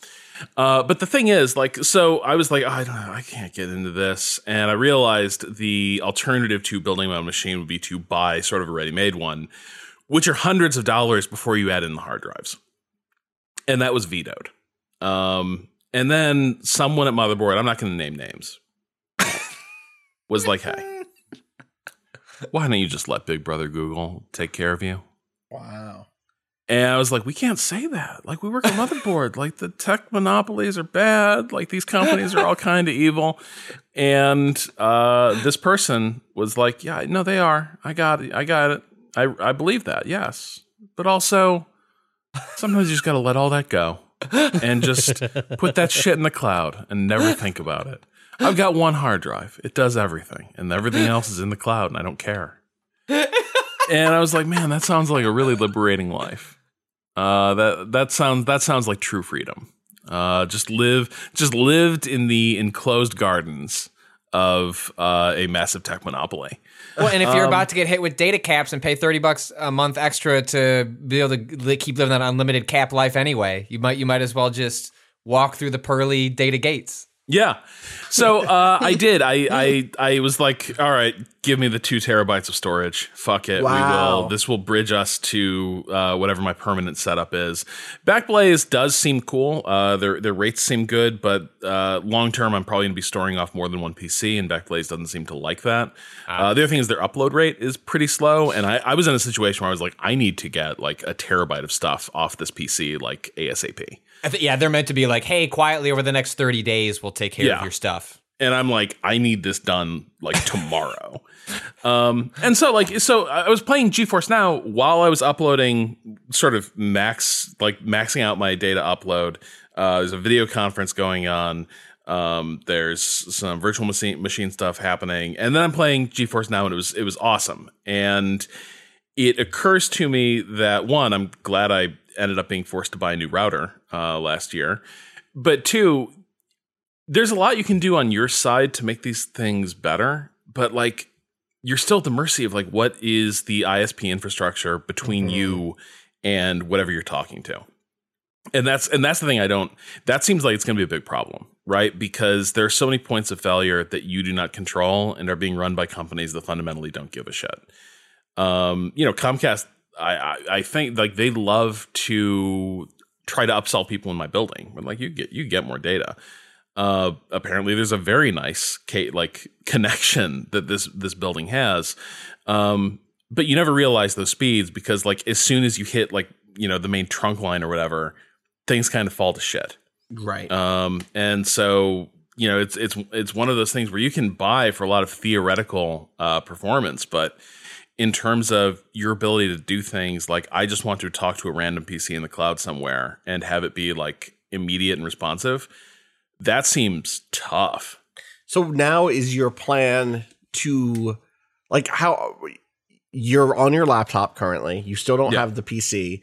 Uh, but the thing is, like, so I was like, oh, I don't know, I can't get into this, and I realized the alternative to building my own machine would be to buy sort of a ready-made one, which are hundreds of dollars before you add in the hard drives, and that was vetoed. Um, and then someone at Motherboard, I'm not going to name names, was like, hey, why don't you just let Big Brother Google take care of you?
Wow.
And I was like, we can't say that. Like, we work at Motherboard. like, the tech monopolies are bad. Like, these companies are all kind of evil. And uh, this person was like, yeah, no, they are. I got it. I got it. I, I believe that. Yes. But also, sometimes you just got to let all that go and just put that shit in the cloud and never think about it. I've got one hard drive. It does everything, and everything else is in the cloud, and I don't care. and I was like, man, that sounds like a really liberating life. Uh, that that sounds that sounds like true freedom. Uh, just live, just lived in the enclosed gardens of uh, a massive tech monopoly.
Well, and if
Um,
you're about to get hit with data caps and pay 30 bucks a month extra to be able to li- keep living that unlimited cap life anyway, you might you might as well just walk through the pearly data gates.
Yeah. So uh, I did. I, I I was like, all right, give me the two terabytes of storage. Fuck it. We will. This will bridge us to uh, whatever my permanent setup is. Backblaze does seem cool. Uh, their their rates seem good, but uh, long term, I'm probably going to be storing off more than one PC, and Backblaze doesn't seem to like that. Uh, the other thing is their upload rate is pretty slow, and I, I was in a situation where I was like, I need to get like a terabyte of stuff off this PC like ASAP.
I th- yeah, they're meant to be like, hey, quietly over the next 30 days, we'll take care
Yeah.
of your stuff.
and I'm like, I need this done like tomorrow. um, and so like, so I was playing GeForce Now while I was uploading, sort of max, like maxing out my data upload. Uh, there's a video conference going on. Um, there's some virtual machine machine stuff happening, and then I'm playing GeForce Now, and it was it was awesome. And it occurs to me that one, I'm glad I ended up being forced to buy a new router uh, last year, but two, there's a lot you can do on your side to make these things better, but like you're still at the mercy of like what is the ISP infrastructure between you and whatever you're talking to. And that's and that's the thing I don't that seems like it's going to be a big problem, right? Because there are so many points of failure that you do not control and are being run by companies that fundamentally don't give a shit. Um, you know, Comcast I, I I think like they love to try to upsell people in my building. But like you get you get more data. Uh, apparently, there's a very nice like connection that this this building has, um, but you never realize those speeds because like as soon as you hit like you know the main trunk line or whatever, things kind of fall to shit.
Right.
Um, and so you know it's it's it's one of those things where you can buy for a lot of theoretical uh, performance, but in terms of your ability to do things like I just want to talk to a random PC in the cloud somewhere and have it be like immediate and responsive, that seems tough.
So now is your plan to like how you're on your laptop currently? You still don't
Yeah.
have the PC.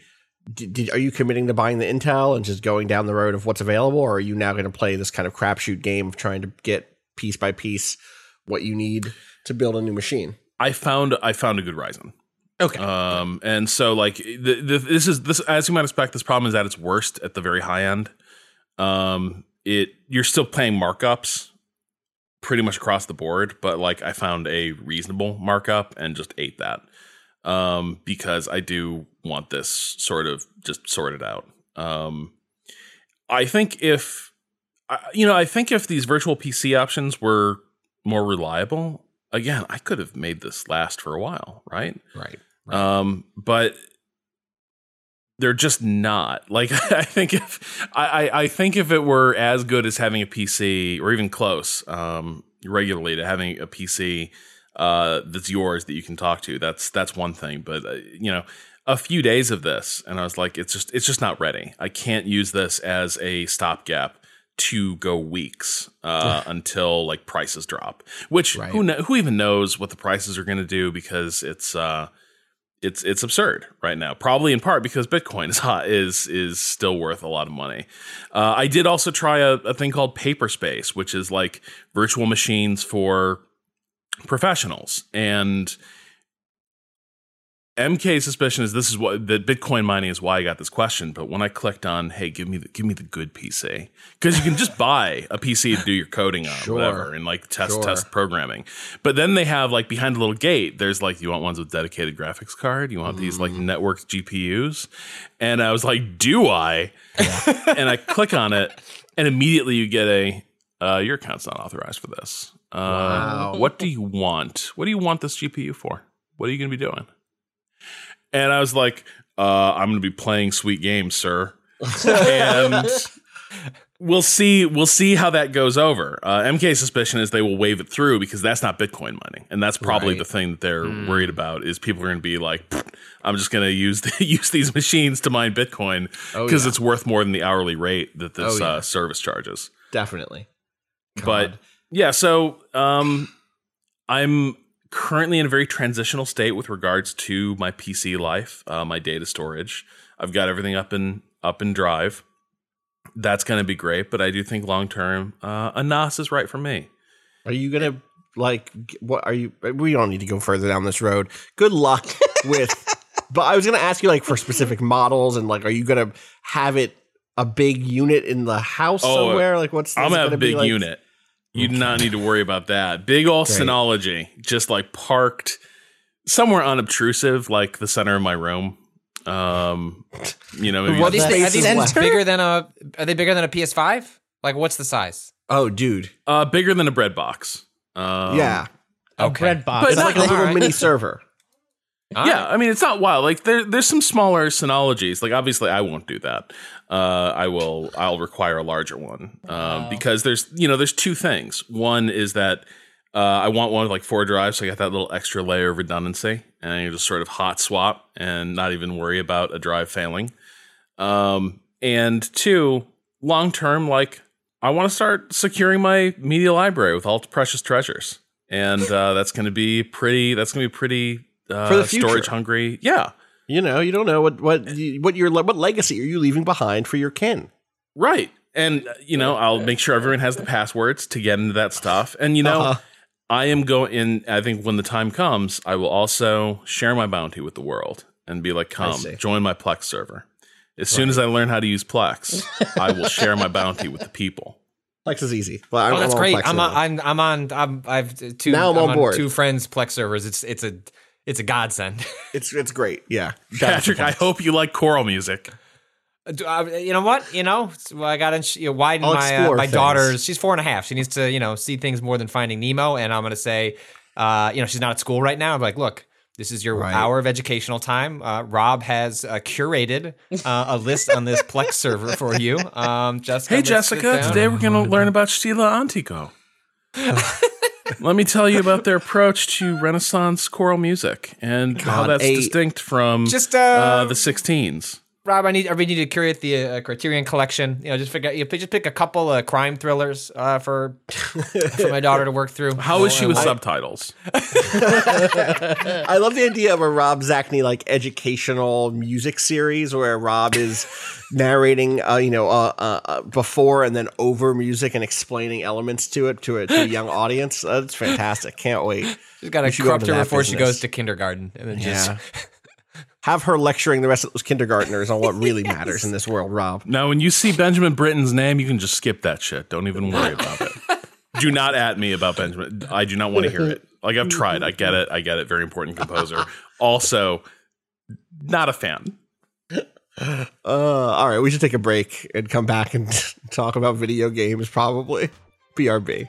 Did, did, are you committing to buying the Intel and just going down the road of what's available, or are you now going to play this kind of crapshoot game of trying to get piece by piece what you need to build a new machine?
I found I found a good Ryzen.
Okay.
Um, and so like the, the, this is this as you might expect, this problem is at its worst at the very high end. Um, it you're still paying markups pretty much across the board, but like I found a reasonable markup and just ate that um, because I do want this sort of just sorted out. Um, I think if you know, I think if these virtual PC options were more reliable, again, I could have made this last for a while, right?
Right.
Um, but they're just not. Like I think if I, I, I think if it were as good as having a PC or even close, um, regularly to having a PC uh, that's yours that you can talk to, that's that's one thing. But uh, you know, a few days of this, and I was like, it's just it's just not ready. I can't use this as a stopgap to go weeks uh, until like prices drop. Which
Right.
who kn- who even knows what the prices are going to do because it's uh, it's it's absurd right now. Probably in part because Bitcoin is hot is is still worth a lot of money. Uh, I did also try a, a thing called Paperspace, which is like virtual machines for professionals and. MK's suspicion is this is what that Bitcoin mining is why I got this question. But when I clicked on, hey, give me the give me the good PC because you can just buy a PC to do your coding on,
Sure.
whatever, and like test
Sure.
test programming. But then they have like behind a little gate, there's like you want ones with dedicated graphics card, you want these like networked GPUs, and I was like, do I? and I click on it, and immediately you get a uh, your account's not authorized for this. Uh,
Wow.
What do you want? What do you want this GPU for? What are you going to be doing? And I was like, uh, I'm going to be playing sweet games, sir. and we'll see. We'll see how that goes over. Uh, MK suspicion is they will wave it through because that's not Bitcoin mining, and that's probably
Right.
the thing that they're worried about. Is people are going to be like, I'm just going to use the, use these machines to mine Bitcoin
Oh,
because
yeah.
it's worth more than the hourly rate that this
Oh, yeah.
uh, service charges
Definitely.
but yeah so um i'm currently in a very transitional state with regards to my pc life uh, my data storage i've got everything up in up in drive that's going to be great but i do think long term uh, a nas is right for me
Are you gonna like what are you we don't need to go further down this road. Good luck with but I was gonna ask you like for specific models and like are you gonna have it a big unit in the house
Oh,
somewhere? Like what's
i'm gonna a big
like-
unit you do not need to worry about that big old
Great.
synology just like parked somewhere unobtrusive like the center of my room um you know maybe
What
Are these,
the
are these
is
bigger than a? Are they bigger than a PS5? Like, what's the size?
Oh dude.
uh bigger than a bread box um,
yeah.
A bread box.
But
It's like a little
right.
mini server.
All
yeah,
right.
I mean it's not wild. Like there, there's some smaller synologies. Like obviously, I won't do that. Uh, I will. I'll require a larger one um, because there's, you know, there's two things. One is that uh, I want one with like four drives, so I got that little extra layer of redundancy, and I can just sort of hot swap and not even worry about a drive failing. Um, and two, long term, like I want to start securing my media library with all its precious treasures, and uh, that's going to be pretty. That's going to be pretty uh,
For the future.
storage hungry. Yeah,
You know, you don't know what what what your what legacy are you leaving behind for your kin?
right. And uh, you know, I'll make sure everyone has the passwords to get into that stuff. And you know,
Uh-huh.
I am going. in I think when the time comes, I will also share my bounty with the world and be like, "Come, join my Plex server." As soon as I learn how to use Plex, I will share my bounty with the people.
Plex is easy. Well, I'm,
Oh, that's
I'm on
great.
Plex
I'm on, I'm I'm on. I'm I've two.
Now I'm on board.
two friends Plex servers. It's it's a it's a godsend.
It's it's great. Yeah. Shout out to
Patrick, I hope you like choral music.
Do I- you know what? You know, well, I got to you know, widen
I'll
my uh, my
things.
daughter's. She's four and a half. She needs to you know see things more than Finding Nemo. And I'm gonna say, uh, you know, she's not at school right now. I'm like, look. This is your
Right.
hour of educational time. Uh, Rob has uh, curated uh, a list on this Plex server for you. Um, Jessica,
Hey, Jessica, today we're going to learn about Stile Antico. Let me tell you about their approach to Renaissance choral music and how that's
a-
distinct from
Just, uh,
uh, the 16s.
Rob, I need I really need to curate the uh, Criterion collection. You know, just figure you pick- just pick a couple of crime thrillers uh, for for my daughter to work through.
How is she with
I-
subtitles?
I love the idea of a Rob Zacny like educational music series where Rob is narrating, uh, you know, uh, uh, uh, before and then over music and explaining elements to it to a, to a young audience. That's fantastic. Can't wait.
She's got to
We should go
corrupt her
that
before she goes to kindergarten, and then just
Yeah. Have her lecturing the rest of those kindergartners on what really matters in this world, Rob.
Now, when you see Benjamin Britten's name, you can just skip that shit. Don't even worry about it. do not at me about Benjamin. I do not want to hear it. Like I've tried. I get it. I get it. Very important composer. Also, not a fan.
Uh, all right, we should take a break and come back and talk about video games, probably. BRB.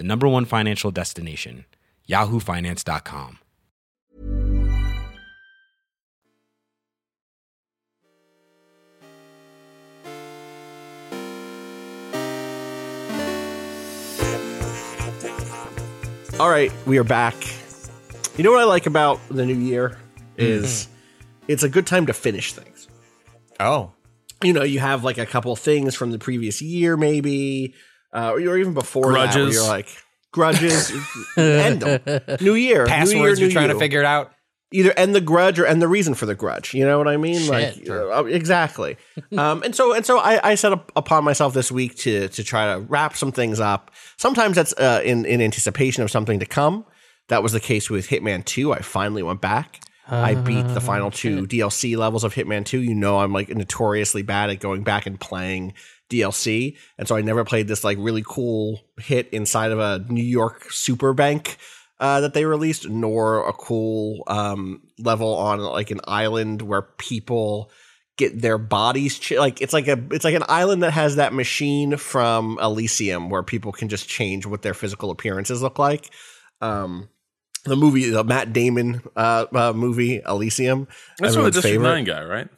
the number one financial destination, yahoofinance.com.
All right, we are back. You know what I like about the new year is mm-hmm. it's a good time to finish things.
Oh.
You know, you have like a couple things from the previous year, maybe, uh, or even before that,
Grudges.
you're like grudges, end them. New year,
Passwords
new year,
you're
new
trying to figure it out.
either end the grudge or end the reason for the grudge. You know what I mean? like
Shit, sure.
uh, exactly. um, and so and so I, I set up upon myself this week to to try to wrap some things up. Sometimes that's uh, in in anticipation of something to come. That was the case with Hitman Two. I finally went back. I beat the final two DLC levels of Hitman 2. You know, I'm like notoriously bad at going back and playing DLC. And so I never played this like really cool hit inside of a New York super bank uh, that they released, nor a cool um, level on like an island where people get their bodies ch- like it's like a it's like an island that has that machine from Elysium where people can just change what their physical appearances look like. Um, the movie, the Matt Damon uh, uh, movie Elysium.
That's from the District
favorite.
Nine guy, right?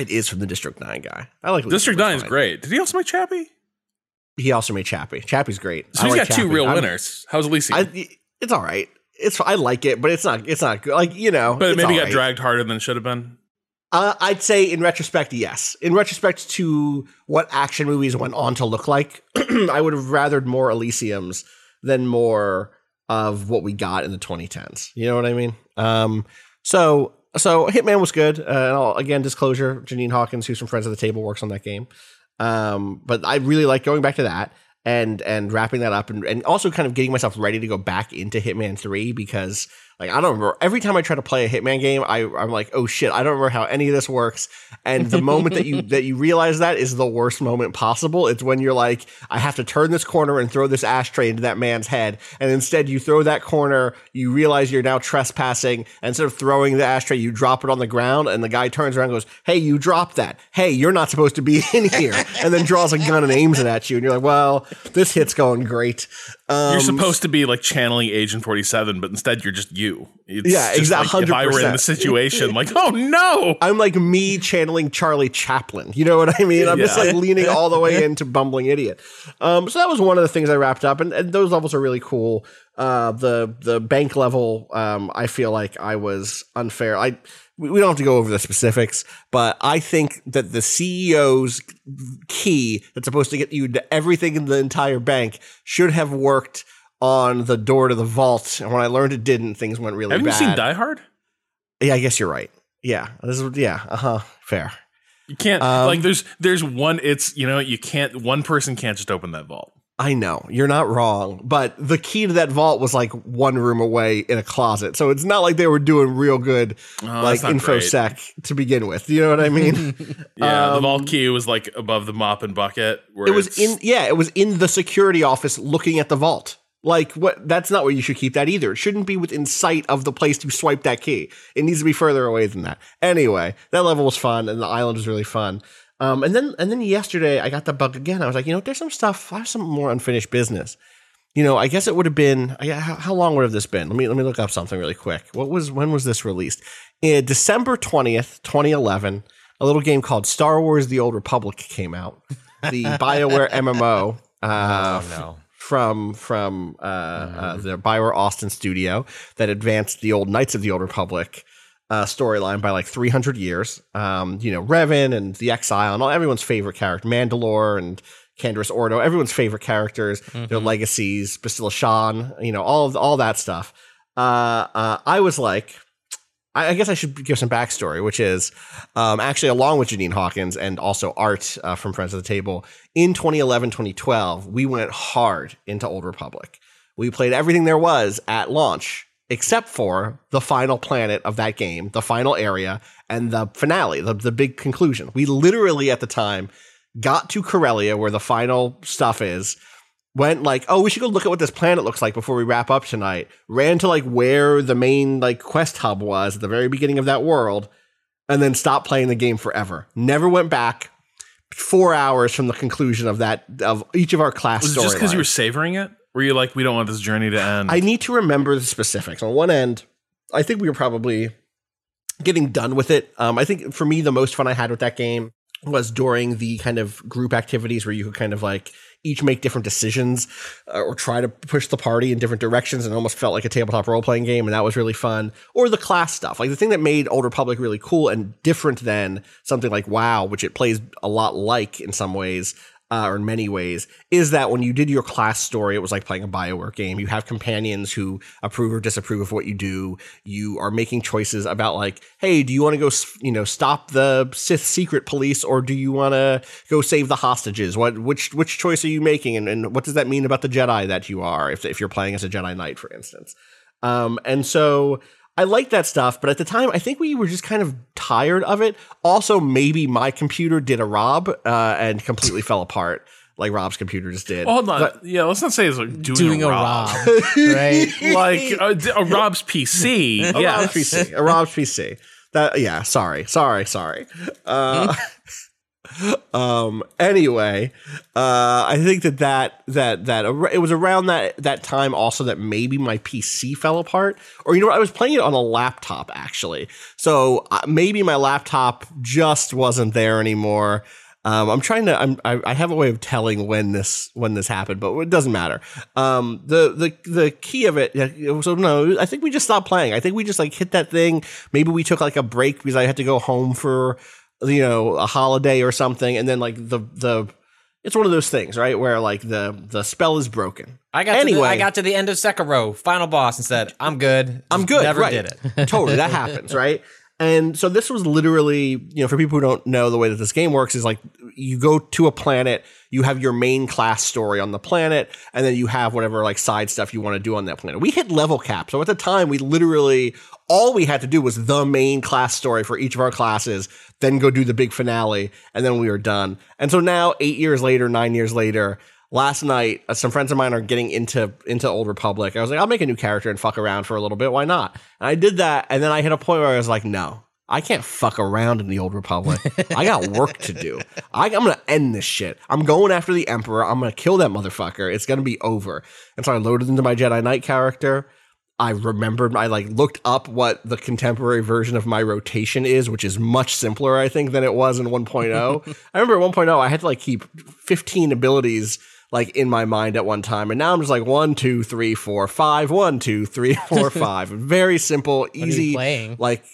It is from the District Nine guy. I like
District Nine is great. Did he also make Chappie?
He also made Chappie. Chappie's great.
So
I
he's
like
got two real
I'm-
winners. How's Elysium?
I, it's all right. It's I like it, but it's not. It's not good. Like you know,
but it maybe got
right.
dragged harder than it should have been.
Uh, I'd say in retrospect, yes. In retrospect to what action movies went on to look like, I would have rathered more Elysiums than more of what we got in the 2010s. You know what I mean? Um, so so Hitman was good. Uh, and I'll, again, disclosure: Janine Hawkins, who's from Friends of the Table, works on that game. Um, but I really like going back to that and and wrapping that up and, and also kind of getting myself ready to go back into Hitman 3 because like I don't remember every time I try to play a Hitman game I I'm like oh shit I don't remember how any of this works. And the moment that you that you realize that is the worst moment possible. It's when you're like I have to turn this corner and throw this ashtray into that man's head. And instead you throw that corner you realize you're now trespassing. And instead of throwing the ashtray you drop it on the ground and the guy turns around and goes hey you dropped that. Hey you're not supposed to be in here. And then draws a gun and aims it at you. And you're like well this hit's going great um,
You're supposed to be like channeling Agent 47, but instead you're just you. It's
Yeah, exactly.
like if I were in the situation, like, oh no.
I'm like me channeling Charlie Chaplin. You know what I mean? I'm just like leaning all the way into bumbling idiot. Um, so that was one of the things I wrapped up, and, and those levels are really cool. Uh, the the bank level, um, I feel like I was unfair. I we don't have to go over the specifics, but I think that the CEO's key that's supposed to get you to everything in the entire bank should have worked on the door to the vault. And when I learned it didn't, things went really well.
Haven't
bad.
you seen Die Hard?
Yeah, I guess you're right. Yeah, this is yeah, uh huh, fair.
You can't
Um,
like there's there's one it's you know, you can't one person can't just open that vault.
I know you're not wrong, but the key to that vault was like one room away in a closet, so it's not like they were doing real good
Oh,
like infosec to begin with. You know what I mean?
Yeah, the
Um,
vault key was like above the mop and bucket. Where
it was in yeah, it was in the security office looking at the vault. Like what? That's not where you should keep that either. It shouldn't be within sight of the place to swipe that key. It needs to be further away than that. Anyway, that level was fun, and the island was really fun. Um, and then and then yesterday I got the bug again. I was like, you know, there's some stuff. I have some more unfinished business. You know, I guess it would have been. How, how long would have this been? Let me let me look up something really quick. What was when was this released? In December twentieth, twenty eleven. A little game called Star Wars: The Old Republic came out. The Bioware MMO. Uh,
Oh no.
from from uh, uh, the Bioware Austin studio that advanced the old Knights of the Old Republic uh, storyline by like 300 years. Um, you know, Revan and the Exile and all everyone's favorite character, Mandalore and Canderous Ordo, everyone's favorite characters, their legacies, Bastila Shan, you know, all of, all that stuff. Uh, uh, I was like, I, I guess I should give some backstory, which is um, actually along with Janine Hawkins and also Art uh, from Friends of the Table in 2011, 2012, we went hard into Old Republic. We played everything there was at launch, except for the final planet of that game, the final area, and the finale, the, the big conclusion. We literally at the time got to Corellia, where the final stuff is, went like, oh, we should go look at what this planet looks like before we wrap up tonight. Ran to like where the main like quest hub was at the very beginning of that world, and then stopped playing the game forever. Never went back. Four hours from the conclusion of that of each of our class
Was it just because you were savoring it? Were you like, we don't want this journey to end?
I need to remember the specifics. On one end, I think we were probably getting done with it. Um, I think for me, the most fun I had with that game was during the kind of group activities where you could kind of like each make different decisions uh, or try to push the party in different directions and almost felt like a tabletop role playing game. And that was really fun. Or the class stuff. Like the thing that made Old Republic really cool and different than something like WoW, which it plays a lot like in some ways. Uh, or in many ways, is that when you did your class story, it was like playing a Bioware game. You have companions who approve or disapprove of what you do. You are making choices about like, hey, do you want to go, you know, stop the Sith secret police, or do you want to go save the hostages? What, which, which choice are you making, and, and what does that mean about the Jedi that you are, if if you're playing as a Jedi Knight, for instance? Um, and so I like that stuff, but at the time, I think we were just kind of tired of it. Also, maybe my computer did a Rob uh, and completely fell apart, like Rob's computer just did.
Well, hold on. yeah, let's not say it's like doing,
Doing
a,
a
Rob.
Rob, right?
like a, a Rob's PC.
a
yeah.
Rob's PC, a Rob's PC. That yeah, sorry, sorry, sorry. Uh, um. Anyway, uh, I think that that that that it was around that that time also that maybe my PC fell apart, or you know what, I was playing it on a laptop actually. So uh, maybe my laptop just wasn't there anymore. Um, I'm trying to. I'm, I, I have a way of telling when this when this happened, but it doesn't matter. Um, the the the key of it. So no, I think we just stopped playing. I think we just like hit that thing. Maybe we took like a break because I had to go home for you know a holiday or something, and then like the the. It's one of those things, right, where like the the spell is broken.
I got to
anyway.
the, I got to the end of Sekiro, final boss, and said, "I'm good.
I'm good.
Never
right.
did it.
totally, that happens, right? And so this was literally, you know, for people who don't know the way that this game works is like you go to a planet, you have your main class story on the planet, and then you have whatever like side stuff you want to do on that planet. We hit level cap. So at the time, we literally all we had to do was the main class story for each of our classes, then go do the big finale, and then we were done. And so now, eight years later, nine years later, last night uh, some friends of mine are getting into into old republic. I was like i'll make a new character and fuck around for a little bit. Why not? And i did that and then i hit a point where i was like no i can't fuck around in the old republic. I got work to do. I, i'm gonna end this shit. I'm going after the emperor. I'm gonna kill that motherfucker. It's gonna be over. And so i loaded into my jedi knight character I remembered I like looked up what the contemporary version of my rotation is, which is much simpler, I think, than it was in 1.0. I remember at 1.0 I had to like keep 15 abilities like in my mind at one time. And now I'm just like one, two, three, four, five, one, two, three, four, five. Very simple, easy
playing?
like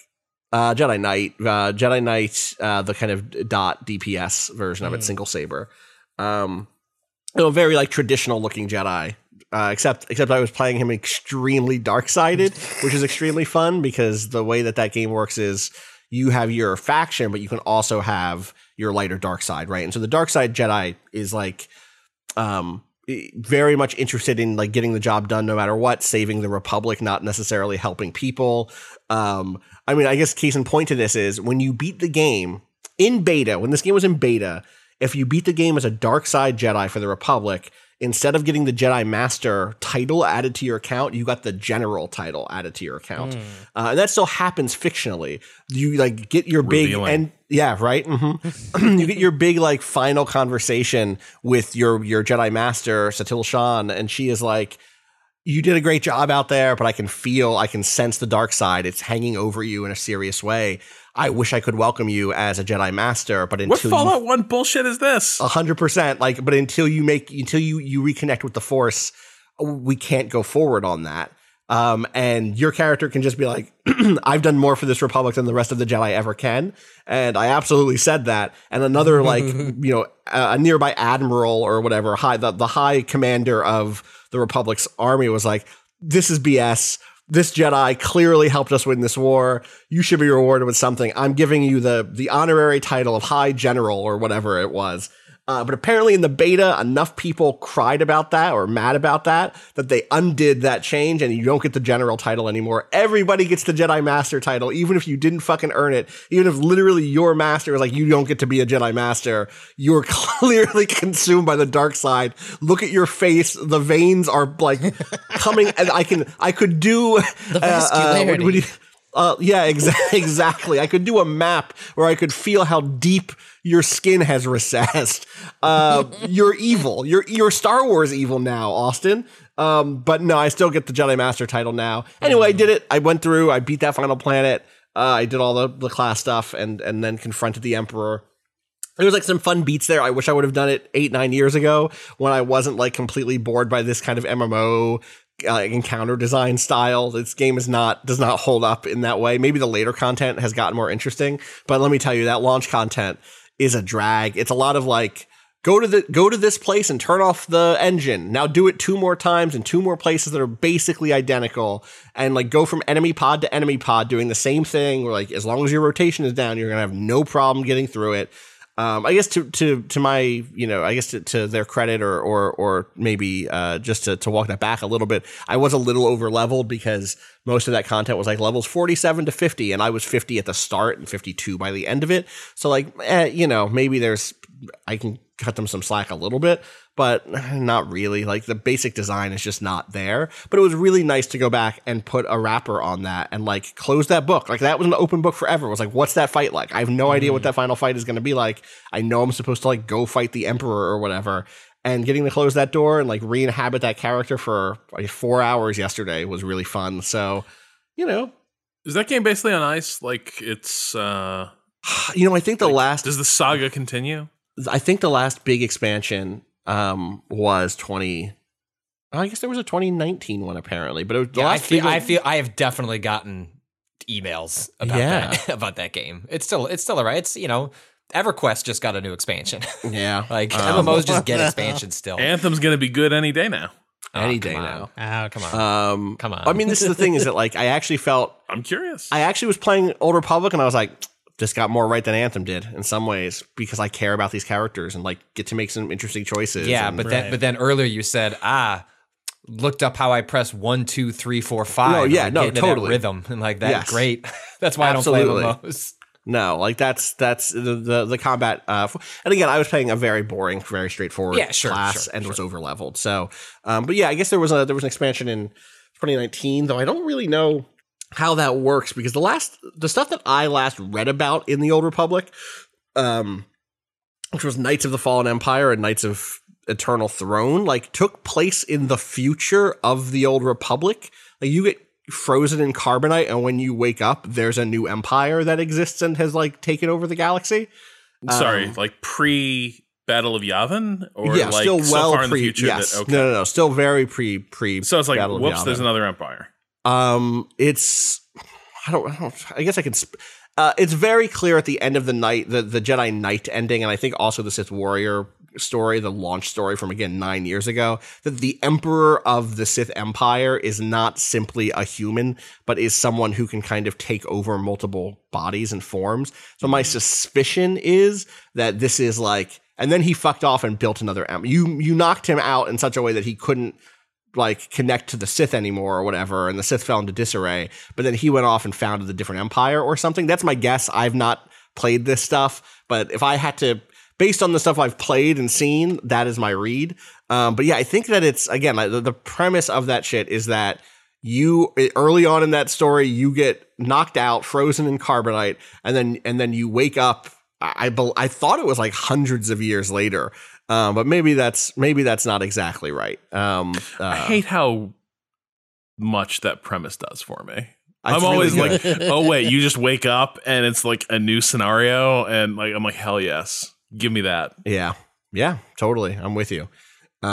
uh Jedi Knight, uh Jedi Knight, uh the kind of dot DPS version of it, single saber. Um you know, very like traditional looking Jedi. Uh, except except I was playing him extremely dark sided, which is extremely fun because the way that that game works is you have your faction, but you can also have your lighter dark side, right? And so the dark side Jedi is like um very much interested in like getting the job done no matter what, saving the republic, not necessarily helping people. Um, I mean, I guess case in point to this is when you beat the game in beta, when this game was in beta, if you beat the game as a dark side Jedi for the Republic, instead of getting the Jedi Master title added to your account, you got the General title added to your account, uh, and that still happens fictionally. You like get your big and yeah, right. Mm-hmm. you get your big like final conversation with your your Jedi Master Satele Shan, and she is like, "You did a great job out there, but I can feel, I can sense the dark side. It's hanging over you in a serious way. I wish I could welcome you as a Jedi Master, but
What
until you
Fallout One bullshit is this?
a hundred percent. Like, but until you make until you you reconnect with the Force, we can't go forward on that. Um, and your character can just be like, I've done more for this Republic than the rest of the Jedi ever can. And I absolutely said that. And another, like, you know, a a nearby admiral or whatever, high, the, the high commander of the Republic's army was like, this is BS. This Jedi clearly helped us win this war. You should be rewarded with something. I'm giving you the, the honorary title of High General or whatever it was. Uh, but apparently in the beta, enough people cried about that or mad about that that they undid that change and you don't get the general title anymore. Everybody gets the Jedi Master title, even if you didn't fucking earn it. Even if literally your master was like, you don't get to be a Jedi Master. You're clearly consumed by the dark side. Look at your face. The veins are like coming. And I can, I could do
The
uh, uh, what- what do you-
vascularity.
Uh, yeah, exactly. Exactly. I could do a map where I could feel how deep your skin has recessed. Uh, you're evil. You're you're Star Wars evil now, Austin. Um, but no, I still get the Jedi Master title now. Anyway, I did it. I went through. I beat that final planet. Uh, I did all the the class stuff, and and then confronted the Emperor. There was like some fun beats there. I wish I would have done it eight, nine years ago when I wasn't like completely bored by this kind of MMO uh, encounter design style. This game is not does not hold up in that way. Maybe the later content has gotten more interesting, but let me tell you that launch content is a drag. It's a lot of like go to the go to this place and turn off the engine. Now do it two more times in two more places that are basically identical and like go from enemy pod to enemy pod doing the same thing where like as long as your rotation is down, you're going to have no problem getting through it. Um, I guess to to to my you know I guess to, to their credit or or or maybe uh, just to to walk that back a little bit, I was a little over leveled because most of that content was like levels forty seven to fifty, and I was fifty at the start and fifty two by the end of it. So like eh, you know maybe there's I can cut them some slack a little bit, but not really. Like the basic design is just not there. But it was really nice to go back and put a wrapper on that and like close that book. Like that was an open book forever. It was like, what's that fight like? I have no idea what that final fight is going to be like. I know I'm supposed to like go fight the emperor or whatever. And getting to close that door and like re-inhabit that character for like four hours yesterday was really fun. So, you know,
Is that game basically on ice? Like it's uh
you know, I think the last
does the saga continue?
I think the last big expansion um was 20 I guess there was a 2019 one apparently, but it was the
Yeah, I feel,
big
I feel I have definitely gotten emails about
Yeah.
that about that game. It's still it's still alright. It's you know EverQuest just got a new expansion.
yeah,
like
Um,
MMOs just get expansions still.
Anthem's gonna be good any day now.
any
Oh,
day
come
now.
Oh, come on.
Um,
Come on.
I mean, this is the thing: is that like I actually felt
I'm curious.
I actually was playing Old Republic, and I was like, this got more right than Anthem did in some ways because I care about these characters and like get to make some interesting choices.
yeah,
and-
but then but then earlier you said ah. Looked up how I press one, two, three, four, five.
No, yeah,
like,
no, totally.
rhythm and like that.
Yes.
Great. That's why
Absolutely.
I don't play MMOs.
no, like that's that's the the, the combat. Uh, and again, I was playing a very boring, very straightforward
Yeah, sure,
class
sure,
and was over leveled. So, um, but yeah, I guess there was a there was an expansion in 2019, though I don't really know how that works because the last the stuff that I last read about in the Old Republic, um, which was Knights of the Fallen Empire and Knights of Eternal Throne, like took place in the future of the Old Republic. Like you get frozen in carbonite, and when you wake up, there's a new empire that exists and has like taken over the galaxy.
Sorry,
um,
like pre Battle of Yavin, or
yeah,
like
still
so
well
far in the
pre.
future
yes,
that okay.
no, no, no, still very pre pre.
So it's like,
Battle
whoops, there's another empire.
Um, it's I don't, I don't I guess I can. Sp- uh, it's very clear at the end of the night, the the Jedi Knight ending, and I think also the Sith Warrior story, the launch story from again nine years ago, that the Emperor of the Sith Empire is not simply a human, but is someone who can kind of take over multiple bodies and forms. So my suspicion is that this is like, and then he fucked off and built another. Em- you you knocked him out in such a way that he couldn't like connect to the Sith anymore or whatever, and the Sith fell into disarray. But then he went off and founded a different empire or something. That's my guess. I've not played this stuff, but if I had to, based on the stuff I've played and seen, that is my read. Um, but yeah, I think that it's again the, the premise of that shit is that you early on in that story you get knocked out, frozen in carbonite, and then and then you wake up. I I thought it was like hundreds of years later. Um, but maybe that's maybe that's not exactly right. Um,
I
uh,
hate how much that premise does for me. I'm always like, oh wait, you just wake up and it's like a new scenario, and like I'm like, hell yes, give me that.
yeah, yeah, totally. I'm with you.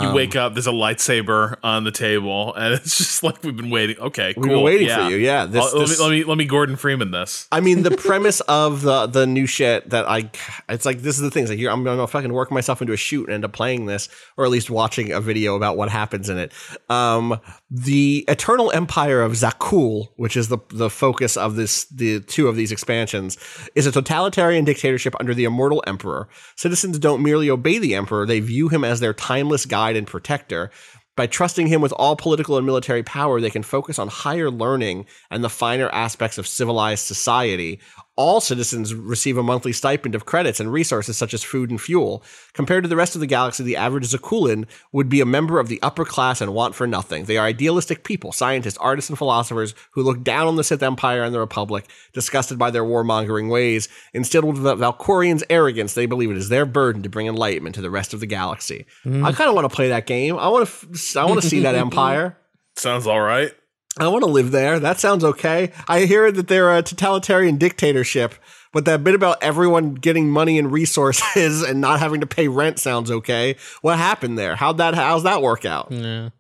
You
Um,
wake up, there's a lightsaber on the table, and it's just like we've been waiting. Okay,
We've
cool.
been waiting
yeah.
for you. Yeah, this,
let,
this-
me, let me let me Gordon Freeman this.
I mean, the premise of the the new shit that I, it's like this is the thing. It's like I'm gonna fucking work myself into a shoot and end up playing this, or at least watching a video about what happens in it. Um, the Eternal Empire of Zakuul, which is the the focus of this, the two of these expansions, is a totalitarian dictatorship under the immortal emperor. Citizens don't merely obey the emperor; they view him as their timeless guide and protector. By trusting him with all political and military power, they can focus on higher learning and the finer aspects of civilized society. All citizens receive a monthly stipend of credits and resources such as food and fuel. Compared to the rest of the galaxy, the average Zakuulan would be a member of the upper class and want for nothing. They are idealistic people, scientists, artists, and philosophers who look down on the Sith Empire and the Republic, disgusted by their warmongering ways. Instead of the Valkorians' arrogance, they believe it is their burden to bring enlightenment to the rest of the galaxy. Mm-hmm. I kind of want to play that game. I want to. I want to see that empire.
Sounds all right.
I want to live there. That sounds okay. I hear that they're a totalitarian dictatorship, but that bit about everyone getting money and resources and not having to pay rent sounds okay. What happened there? How'd that? How's that work out?
Yeah.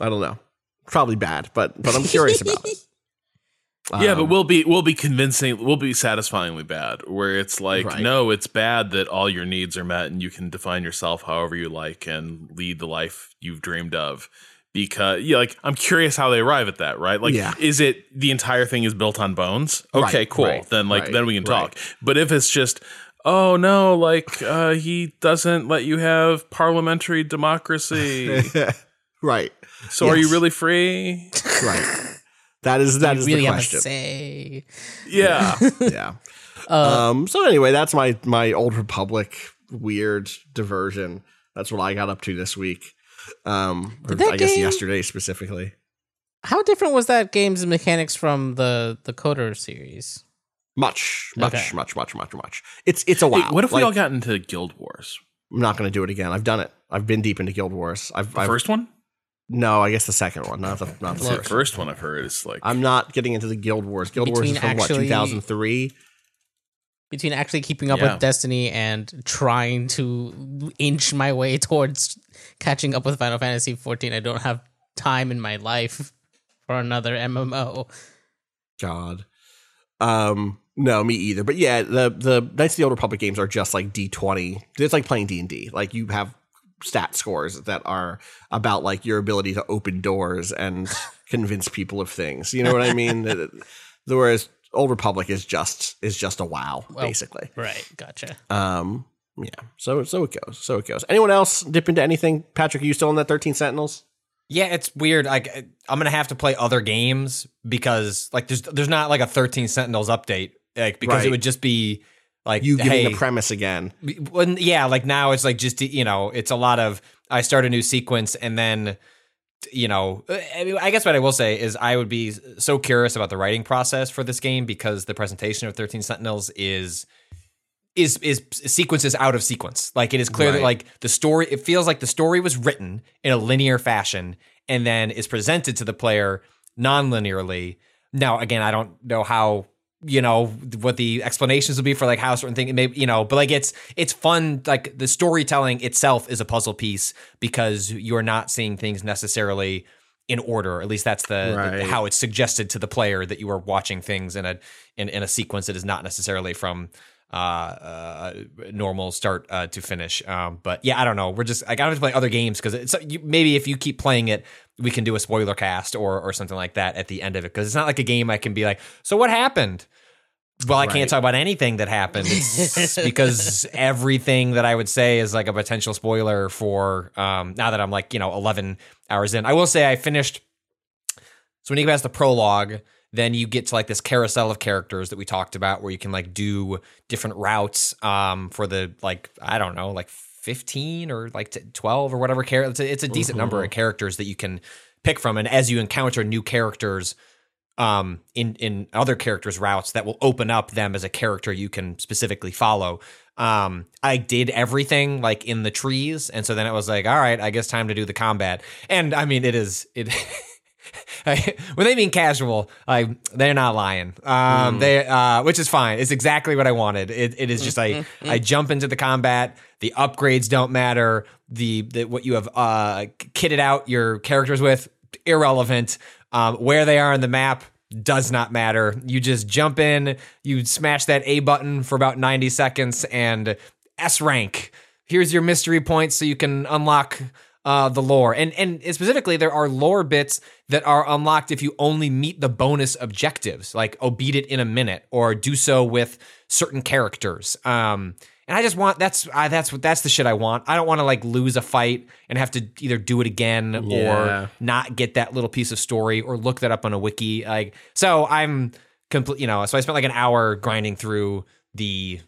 I don't know. Probably bad, but but I'm curious about it.
yeah, but
Um,
we'll be we'll be convincing we'll be satisfyingly bad. Where it's like,
Right.
no, it's bad that all your needs are met and you can define yourself however you like and lead the life you've dreamed of. Because yeah, like I'm curious how they arrive at that, right? Like,
Yeah.
is it the entire thing is built on bones? Okay,
Right,
cool.
right,
then like
right,
then we can
right.
talk. But if it's just Oh no! Like uh, he doesn't let you have parliamentary democracy.
right,
So are you really free?
right. That is that
You
is
really
the
have
question.
say.
Yeah.
yeah.
Uh,
um. So anyway, that's my my old Republic weird diversion. That's what I got up to this week. Um. Or
that
I guess
game-
yesterday specifically.
How different was that game's mechanics from the the KOTOR series?
Much, much,
Okay.
much, much, much, much. It's it's a
Hey,
wow.
what if we all got into Guild Wars?
I'm not going to do it again. I've done it. I've been deep into Guild Wars. I've,
The
I've
first one?
no, I guess the second one, not the not the
The
first.
first one I've heard is like
I'm not getting into the Guild Wars. Guild Wars is
Between
from what 2003.
Between actually keeping up
Yeah.
with Destiny and trying to inch my way towards catching up with Final Fantasy 14, I don't have time in my life for another MMO.
God. Um, no, me either. But yeah, the the Knights of the Old Republic games are just like D20. It's like playing D and D. Like you have stat scores that are about like your ability to open doors and convince people of things. You know what I mean? Whereas Old Republic is just is just a wow, basically.
Right, gotcha.
Um, yeah. So so it goes. So it goes. Anyone else dip into anything? Patrick, are you still in that 13 Sentinels?
Yeah, it's weird. Like I'm gonna have to play other games because like there's there's not like a 13 Sentinels update like because
Right.
it would just be like
You giving
hey,
the premise again.
when, yeah, like now it's like just you know it's a lot of I start a new sequence and then you know uh, I, mean, I guess what I will say is I would be so curious about the writing process for this game because the presentation of 13 Sentinels is is is sequences out of sequence. Like it is clear that like the story it feels like the story was written in a linear fashion and then is presented to the player non-linearly. Now again, I don't know how you know what the explanations would be for like how certain things maybe you know but like it's it's fun like the storytelling itself is a puzzle piece because you're not seeing things necessarily in order. At least that's the, the- how it's suggested to the player that you are watching things in a in, in a sequence that is not necessarily from uh, uh normal start uh, to finish um but yeah i don't know we're just i gotta play other games because it's you, maybe if you keep playing it we can do a spoiler cast or or something like that at the end of it because it's not like a game i can be like so what happened well, I
Right.
can't talk about anything that happened because everything that I would say is like a potential spoiler for um, now that I'm like, you know, 11 hours in. I will say I finished. So when you get past the prologue, then you get to like this carousel of characters that we talked about where you can like do different routes um, for the like, I don't know, like 15 or like 12 or whatever. Char- it's a, it's a decent number of characters that you can pick from. And as you encounter new characters, um in in other characters routes that will open up them as a character you can specifically follow um i did everything like in the trees and so then it was like all right i guess time to do the combat and i mean it is it when they mean casual, like they're not lying. Um, they, uh, which is fine. It's exactly what I wanted. It, it is just I, I jump into the combat. The upgrades don't matter. The, the what you have uh, kitted out your characters with irrelevant. Um, where they are on the map does not matter. You just jump in, you smash that A button for about 90 seconds, and S rank. Here's your mystery points so you can unlock uh, the lore. And and specifically, there are lore bits that are unlocked if you only meet the bonus objectives, like oh, beat it in a minute or do so with certain characters. Um, and I just want that's I, that's what that's the shit I want. I don't want to like lose a fight and have to either do it again
Yeah.
or not get that little piece of story or look that up on a wiki. Like so, I'm complete. You know, so I spent like an hour grinding through the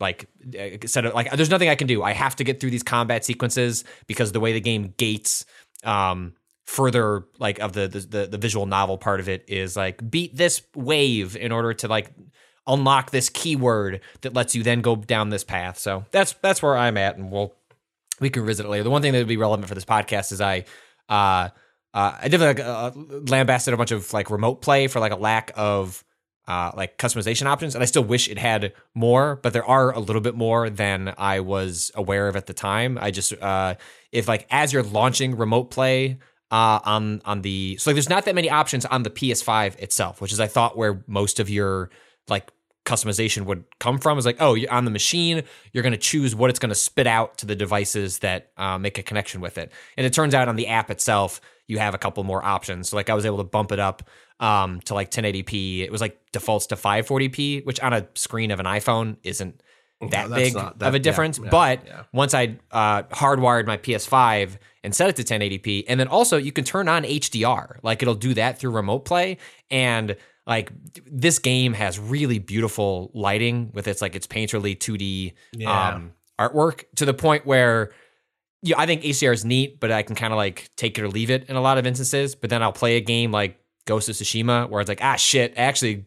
like uh, set of like there's nothing I can do. I have to get through these combat sequences because the way the game gates um further like of the the the, visual novel part of it is like beat this wave in order to like unlock this keyword that lets you then go down this path. So that's that's where I'm at and we'll we can revisit it later. The one thing that would be relevant for this podcast is I uh uh I definitely like uh, lambasted a bunch of like remote play for like a lack of uh, like customization options, and I still wish it had more, but there are a little bit more than I was aware of at the time. I just uh, if like as you're launching remote play uh, on on the so like there's not that many options on the PS5 itself, which is I thought where most of your like customization would come from is like oh you're on the machine you're going to choose what it's going to spit out to the devices that uh, make a connection with it and it turns out on the app itself you have a couple more options so like i was able to bump it up um, to like 1080p it was like defaults to 540p which on a screen of an iphone isn't that
that's
big
not-
of
that-
a
yeah,
difference
yeah,
but
yeah.
once I uh, hardwired my PS5 and set it to 1080p, and then also you can turn on HDR. Like it'll do that through remote play. And like this game has really beautiful lighting with its like its painterly 2D
Yeah.
um, artwork to the point where yeah, I think HDR is neat, but I can kind of like take it or leave it in a lot of instances. But then I'll play a game like Ghost of Tsushima where it's like, ah, shit, actually,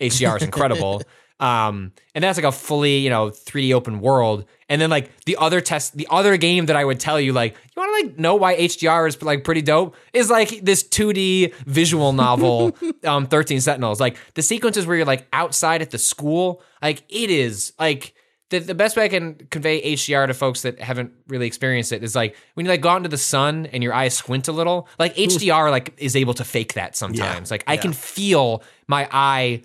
HDR is incredible. um, and that's like a fully, you know, 3D open world. And then like the other test, the other game that I would tell you, like, you want to like know why HDR is like pretty dope is like this 2D visual novel, um, 13 Sentinels. Like the sequences where you're like outside at the school, like it is like the, the best way I can convey HDR to folks that haven't really experienced it is like when you like go out into the sun and your eyes squint a little, like HDR like is able to fake that sometimes. Like I can feel my eye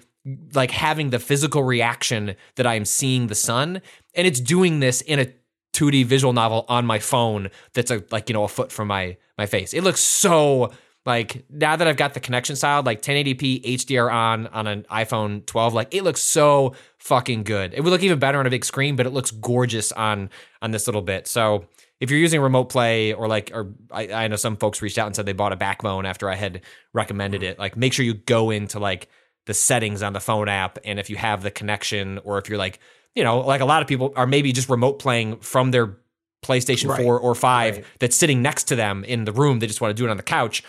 like having the physical reaction that I am seeing the sun, and it's doing this in a 2D visual novel on my phone that's a, like you know a foot from my my face. It looks so like now that I've got the connection style, like 1080p HDR on on an iPhone 12, like it looks so fucking good. It would look even better on a big screen, but it looks gorgeous on on this little bit. So if you're using remote play or like or I, I know some folks reached out and said they bought a backbone after I had recommended it, like make sure you go into like the settings on the phone app and if you have the connection or if you're like you know like a lot of people are maybe just remote playing from their PlayStation
Right.
4 or 5
Right.
that's sitting next to them in the room they just want to do it on the couch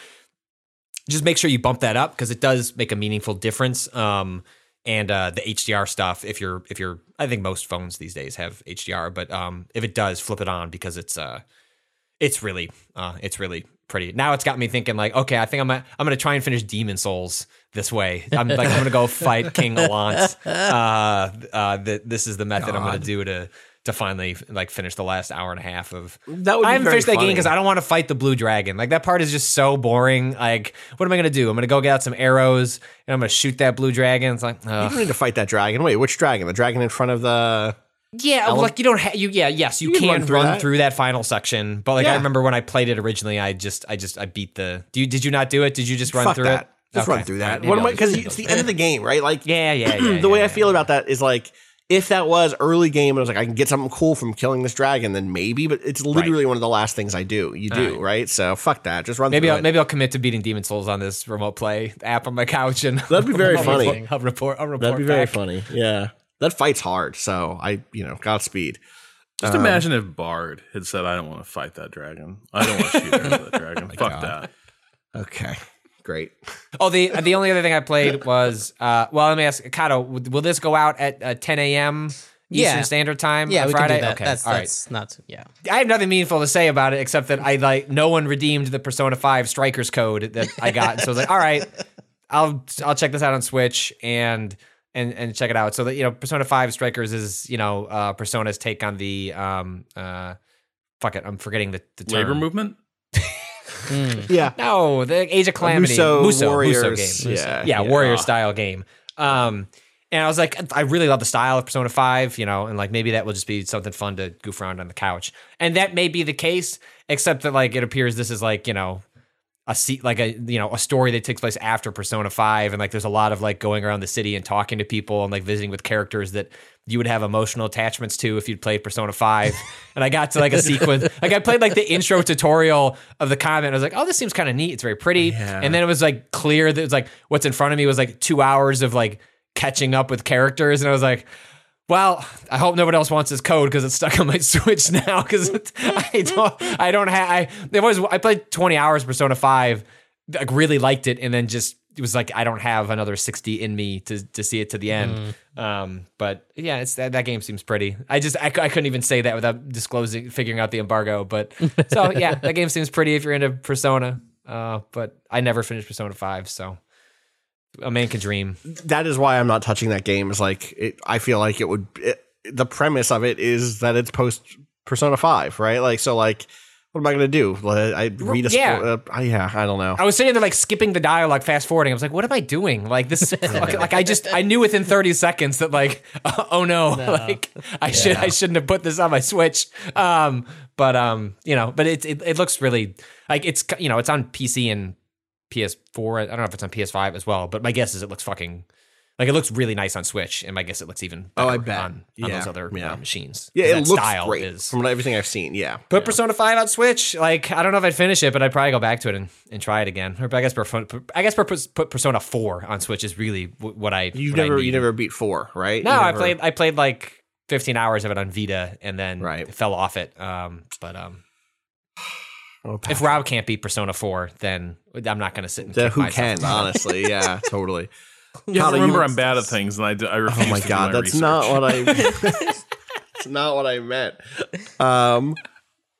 just make sure you bump that up because it does make a meaningful difference um and uh the HDR stuff if you're if you're I think most phones these days have HDR but um if it does flip it on because it's uh it's really uh it's really pretty. Now it's got me thinking like okay i think i'm gonna, i'm gonna try and finish demon souls this way. I'm like i'm gonna go fight King Allant. Uh uh th- this is the method i'm gonna do to to finally like finish the last hour and a half of
That would be
I haven't
very
finished that game because I don't want to fight the blue dragon. Like that part is just so boring. Like, what am I gonna do? I'm gonna go get out some arrows and I'm gonna shoot that blue dragon. It's like,
You
ugh.
don't need to fight that dragon. Wait, which dragon? The dragon in front of the.
Yeah, like you don't have you. Yeah, yes, you,
You can
can,
run
run,
through
through,
that.
that. final section. But like I remember when I played it originally, I just, I just, I beat the. Do you, did you not do it? Did you just run
Fuck
through
that.
it?
Just
Okay.
run through that.
maybe
What am
I'll
I?
just
Because it's the end of the game, right? Like,
Yeah, yeah, yeah.
the way
yeah,
I feel
yeah.
about that is like, if that was early game and I was like, I can get something cool from killing this dragon, then maybe. But it's literally one of the last things I do. You do, right, So fuck that. Just run
Maybe I'll,
it.
maybe I'll commit to beating Demon Souls on this remote play app on my couch and
That'd be very funny.
I'll report. I'll report.
That'd be very funny. Yeah, that fight's hard. So I, you know, Godspeed.
Just um, imagine if Bard had said, "I don't want to fight that dragon. I don't want to shoot that dragon. Oh fuck that."
Okay, great.
Oh, the the only other thing I played was uh, well, let me ask Kato, will this go out at uh, 10 a.m.
Yeah.
Eastern Standard Time
Yeah,
on
we
Friday.
can do that.
Okay,
that's
all right.
that's not yeah.
I have nothing meaningful to say about it except that I like no one redeemed the Persona 5 Strikers code that I got. so I was like, all right, I'll I'll check this out on Switch and and and check it out. So that you know, Persona 5 Strikers is, you know, uh Persona's take on the um uh fuck it, I'm forgetting the, the term.
Labor movement.
Yeah.
No, the Age of Calamity,
Musou
Musou,
Warriors,
Musou game.
yeah,
yeah,
yeah.
warrior style game. Um, and I was like, I really love the style of Persona Five, you know, and like maybe that will just be something fun to goof around on the couch. And that may be the case, except that like it appears this is like you know a seat like a you know a story that takes place after Persona 5 and like there's a lot of like going around the city and talking to people and like visiting with characters that you would have emotional attachments to if you'd played Persona 5 and I got to like a sequence like I played like the intro tutorial of the comment I was like oh this seems kind of neat. It's very pretty. And then it was like clear that it was like what's in front of me was like 2 hours of like catching up with characters and I was like well, I hope nobody else wants this code because it's stuck on my Switch now. Because I don't, I don't have. I there was I played twenty hours Persona Five, like really liked it, and then just it was like I don't have another sixty in me to to see it to the end. Um, but yeah, it's that, that game seems pretty. I just I, I couldn't even say that without disclosing, figuring out the embargo. But so yeah, that game seems pretty if you're into Persona. Uh, but I never finished Persona Five, so a man can dream.
that is why I'm not touching that game. Is like it, I feel like it would. It, the premise of it is that it's post Persona Five, right? Like so, like what am I going to do? I read a spo-
Yeah.
uh, I- yeah, I don't know.
I was sitting there like skipping the dialogue, fast forwarding. I was like, "What am I doing?" Like this, like, like, I just I knew within thirty seconds that like, oh no, like I should I shouldn't have put this on my Switch. Um, but um, you know, but it it, it looks really like it's you know it's on PC and PS4. I don't know if it's on PS5 as well, but my guess is it looks fucking like it looks really nice on Switch, and my guess it looks even
Oh, I bet.
on, on
Yeah,
those other
yeah.
uh, machines.
Yeah, it
that
looks
style
great
is-
from everything I've seen. Yeah,
Put Persona Five on Switch. Like I don't know if I'd finish it, but I'd probably go back to it and, and try it again. Or I guess I guess put Persona Four on Switch is really what I
you
what I
never you never beat four, right?
No,
You
I played I played like 15 hours of it on Vita and then
Right.
fell off it. Um, but um,
Oh,
if Rob can't beat Persona Four, then I'm not going to sit and
the-
kick
who can honestly? Yeah, totally.
Yeah,
Tyler,
remember
you-
I'm bad at things, and I, do, I refuse
Oh my
to
god,
do my
that's
research.
not what I. that's not what I meant. Um,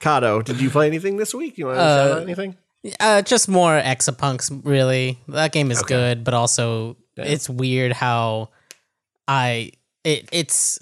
Kato, did you play anything this week? You want to shout
Uh,
out anything?
Uh, just more Exapunks, really. That game is good, but also it's weird how I it it's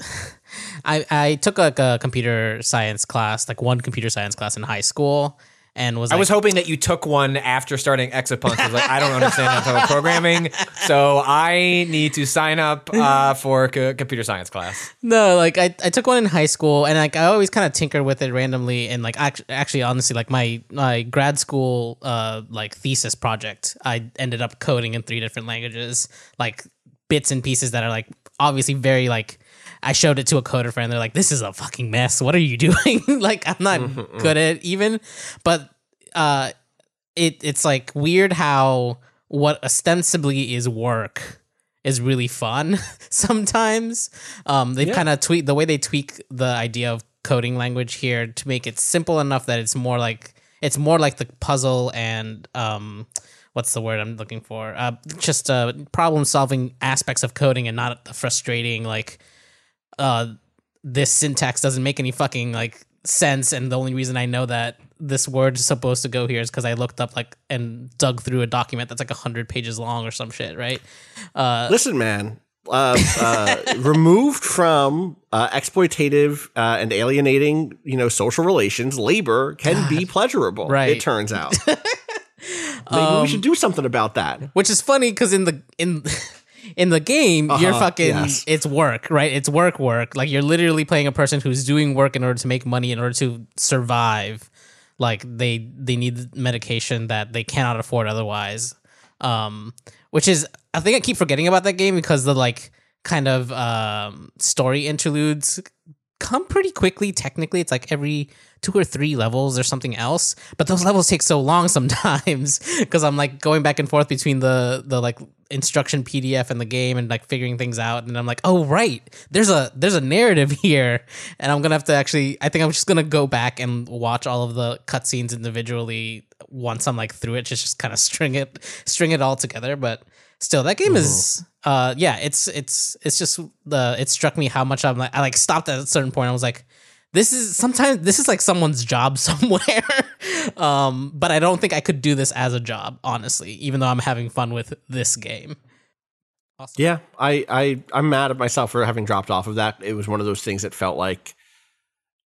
I I took like a computer science class, like one computer science class in high school, and was
I
like,
was hoping that you took one after starting Exapunk. I was like, I don't understand of programming, so I need to sign up uh, for co- computer science class.
No, like I, I took one in high school and like I always kind of tinkered with it randomly and like act- actually honestly like my my grad school uh like thesis project I ended up coding in three different languages like bits and pieces that are like obviously very like I showed it to a coder friend they're like this is a fucking mess. What are you doing? Like I'm not good at even. But uh it it's like weird how what ostensibly is work is really fun sometimes. Um, they kind of tweak the way they tweak the idea of coding language here to make it simple enough that it's more like it's more like the puzzle and um, what's the word I'm looking for? Uh, just uh, problem solving aspects of coding and not the frustrating like uh, this syntax doesn't make any fucking like sense and the only reason I know that this word is supposed to go here is because I looked up like and dug through a document that's like hundred pages long or some shit, right? Uh,
Listen, man. Uh, uh, removed from uh, exploitative uh, and alienating, you know, social relations, labor can be pleasurable.
Right.
It turns out. Maybe we should do something about that.
which is funny because in the in in the game you're
Uh-huh,
fucking
yes.
it's work right? It's work work. Like you're literally playing a person who's doing work in order to make money in order to survive. Like they they need medication that they cannot afford otherwise. Um which is i think i keep forgetting about that game because the like kind of um story interludes come pretty quickly technically it's like every two or three levels or something else. But those levels take so long sometimes because I'm like going back and forth between the the like instruction PDF and the game and like figuring things out. And I'm like, oh right, there's a there's a narrative here, and I'm gonna have to actually. I think I'm just gonna go back and watch all of the cutscenes individually once I'm like through it, just just kind of string it string it all together. But still, that game is uh yeah, it's it's it's just the it struck me how much I'm like I like stopped at a certain point. I was like this is sometimes this is like someone's job somewhere um but i don't think i could do this as a job honestly even though i'm having fun with this game awesome.
Yeah, I, I I'm mad at myself for having dropped off of that. It was one of those things that felt like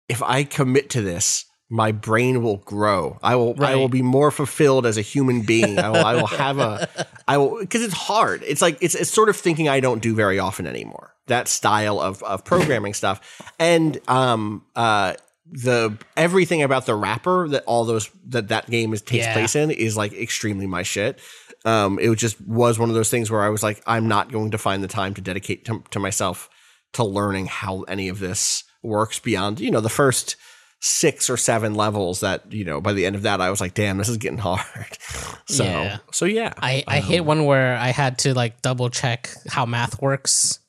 if I commit to this, my brain will grow. I will I will be more fulfilled as a human being. I will I will have a I will because it's hard. It's like it's it's sort of thinking I don't do very often anymore. That style of of programming stuff. And um uh the everything about the wrapper that all those that that game is takes
Yeah.
place in is like extremely my shit. Um, it just was one of those things where I was like, I'm not going to find the time to dedicate to, to myself to learning how any of this works beyond, you know, the first six or seven levels that, you know, by the end of that, I was like, damn, this is getting hard. so,
Yeah.
so yeah.
I, I hit one where I had to like double check how math works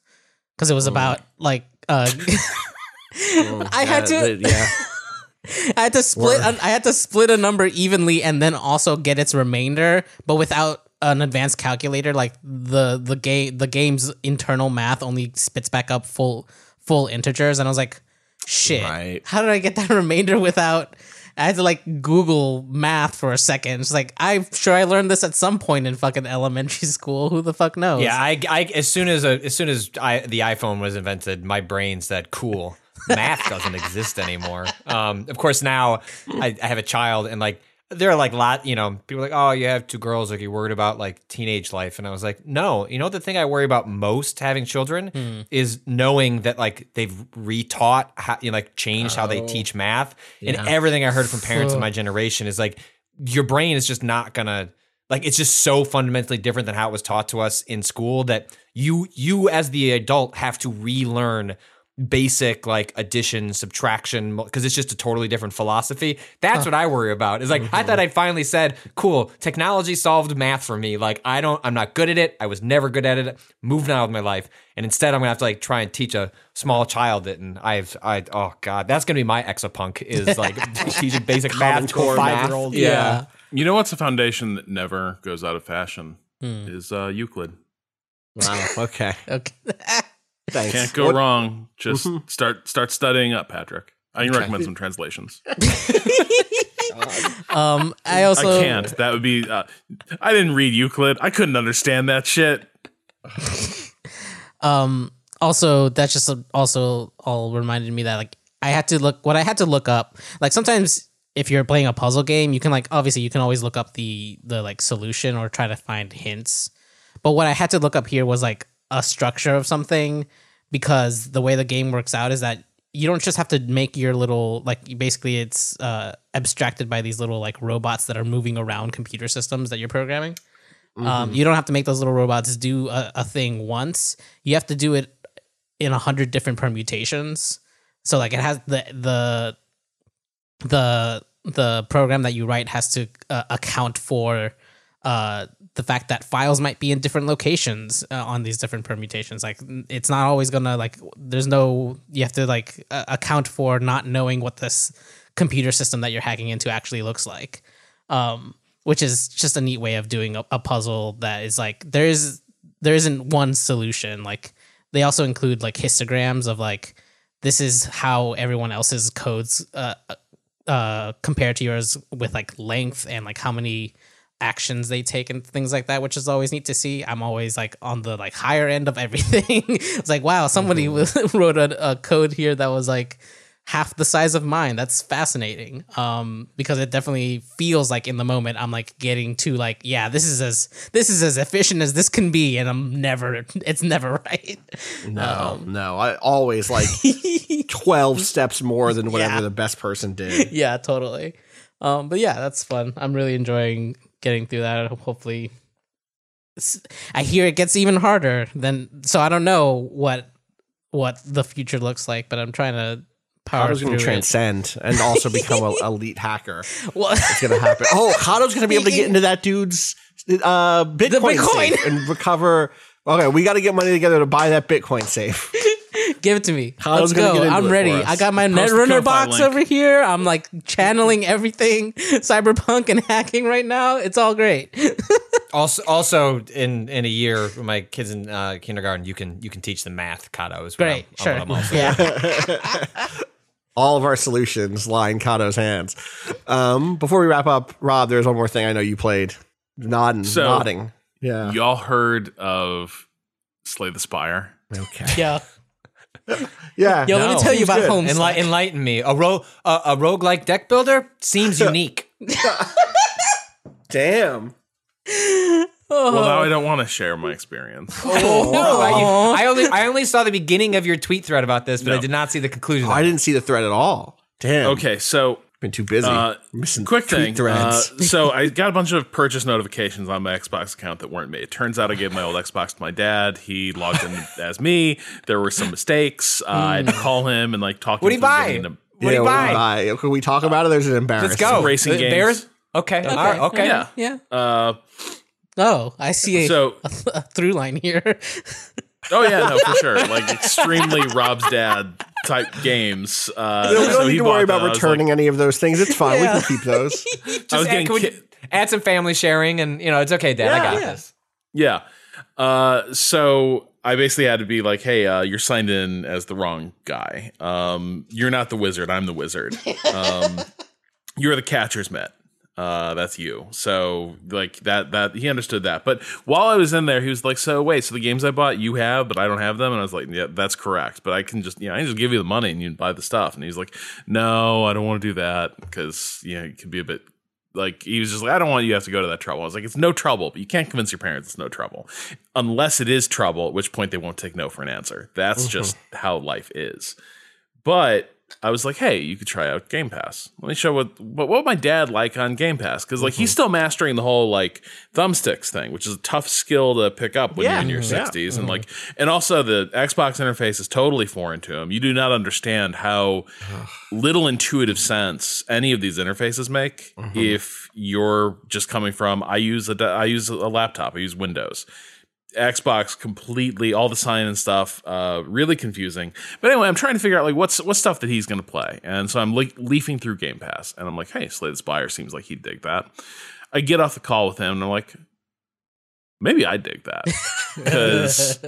because it was about like uh, I had
Uh,
to
the- yeah.
I had to split I had to split a number evenly and then also get its remainder, but without an advanced calculator. Like the the game the game's internal math only spits back up full full integers, and I was like, shit,
Right.
how did I get that remainder without? I had to like Google math for a second. It's like I'm sure I learned this at some point in fucking elementary school. Who the fuck knows?
Yeah, I, I as soon as a, as soon as I, the iPhone was invented, my brain said, "Cool, math doesn't exist anymore." Um, of course, now I, I have a child, and like there are like lot, you know, people like, "Oh, you have two girls, like you're worried about like teenage life," and I was like, "No, you know the thing I worry about most having children hmm. is knowing that like they've retaught how you know, like changed how they oh. teach math, and everything I heard from parents in my generation is like your brain is just not gonna like it's just so fundamentally different than how it was taught to us in school that you you as the adult have to relearn basic like addition subtraction because it's just a totally different philosophy that's what i worry about is like i thought i'd finally said cool technology solved math for me like i don't i'm not good at it i was never good at it moving on with my life and instead i'm gonna have to like try and teach a small child it and i've i oh god that's gonna be my Exapunk is like teaching basic math to a
Core math.
five year old
yeah.
You know what's a foundation that never goes out of fashion?
Hmm.
Is uh, Euclid.
Wow. Okay.
Okay.
Thanks.
Can't go
What-
wrong. Just start start studying up, Patrick. I can recommend some translations.
Um, I also
I can't. That would be. Uh, I didn't read Euclid. I couldn't understand that shit.
um also that's just also all reminded me that like i had to look what i had to look up like sometimes if you're playing a puzzle game you can like obviously you can always look up the the like solution or try to find hints but what i had to look up here was like a structure of something because the way the game works out is that you don't just have to make your little like basically it's uh abstracted by these little like robots that are moving around computer systems that you're programming um, you don't have to make those little robots do a, a thing once. You have to do it in a hundred different permutations. So like it has the the the the program that you write has to uh, account for uh, the fact that files might be in different locations uh, on these different permutations. Like it's not always gonna like. There's no. You have to like uh, account for not knowing what this computer system that you're hacking into actually looks like. Um, which is just a neat way of doing a, a puzzle that is like there is there isn't one solution. Like they also include like histograms of like this is how everyone else's codes uh, uh, compared to yours with like length and like how many actions they take and things like that, which is always neat to see. I'm always like on the like higher end of everything. it's like wow, somebody wrote a, a code here that was like half the size of mine. That's fascinating. Um, because it definitely feels like in the moment I'm like getting to like, yeah, this is as this is as efficient as this can be, and I'm never it's never right.
No, no. I always like 12 steps more than whatever
Yeah.
the best person did.
yeah, totally. Um, but yeah, that's fun. I'm really enjoying getting through that. Hopefully, I hear it gets even harder. Then, so I don't know what what the future looks like, but I'm trying to power
Kato's going to transcend and also become an elite hacker.
Well,
It's going to happen. Oh, Kato's going to be able to get into that dude's uh, Bitcoin,
Bitcoin.
safe and recover. Okay, we got to get money together to buy that Bitcoin safe.
give it to me.
Kato's
Let's go. I'm ready. I got my
Post
Netrunner box
link.
over here. I'm like channeling everything cyberpunk and hacking right now. It's all great.
Also, also in in a year, when my kids in uh, kindergarten, you can you can teach them math. Kato is
Great.
I'm-
Sure.
I'm also-
Yeah.
All of our solutions lie in Kato's hands. Um, before we wrap up, Rob, there's one more thing I know you played. Nodding,
So-
nodding. Yeah.
Y'all heard of Slay the Spire?
Okay.
Yeah.
Yeah.
Yo, let me tell you about
good.
home.
Enli- enlighten me. A ro a, a roguelike deck builder seems unique.
Damn. Oh.
Well, now I oh. don't want to share my experience.
Oh, no, I, I only I only saw the beginning of your tweet thread about this, but
No.
I did not see the conclusion.
Oh, I didn't see the thread at all. Damn.
Okay, so
Been too busy.
Uh,
Missing
quick thing.
threads.
Uh, so I got a bunch of purchase notifications on my Xbox account that weren't made. Turns out I gave my old Xbox to my dad. He logged in as me. There were some mistakes. Uh, I had to call him and like talk.
What do you buy?
getting a-
What do you buy?
buy? Can we talk about it? There's an embarrassment.
Let's go.
Racing
Uh,
games.
Bears? Okay. All right. Okay.
Yeah.
Yeah.
Uh,
Oh, I see a,
so
a through line here.
oh yeah, no for sure. Like extremely Rob's dad type games. Uh,
We don't
so
need to worry about
I
returning
like-
any of those things. It's fine.
Yeah.
We can keep those.
I was
Just add,
getting
can we
ki-
add some family sharing, and you know it's okay, Dad. I got
Yeah.
this.
Yeah. Uh, so I basically had to be like, hey, uh, you're signed in as the wrong guy. Um, you're not the wizard. I'm the wizard. Um, you're the catcher's mitt. Uh, that's you. So like that, that he understood that. But while I was in there, he was like, so wait, so the games I bought you have, but I don't have them. And I was like, yeah, that's correct. But I can just, you know, I can just give you the money and you buy the stuff. And he's like, no, I don't want to do that because, you know, it could be a bit like he was just like, I don't want you to have to go to that trouble. I was like, it's no trouble, but you can't convince your parents it's no trouble. Unless it is trouble, at which point they won't take no for an answer. That's just how life is. But I was like, hey, you could try out Game Pass. Let me show what what, what would my dad like on Game Pass? Because like he's mm-hmm. still mastering the whole like thumbsticks thing, which is a tough skill to pick up when
Yeah.
you're in your
Yeah.
60s. And mm-hmm. like and also the Xbox interface is totally foreign to him. You do not understand how little intuitive sense any of these interfaces make mm-hmm. if you're just coming from I use a I use a laptop, I use Windows. Xbox completely all the sign and stuff uh really confusing. But anyway, I'm trying to figure out like what's what stuff that he's going to play. And so I'm like leafing through Game Pass and I'm like, "Hey, Slay the Spire seems like he'd dig that." I get off the call with him and I'm like, maybe I dig that. Cuz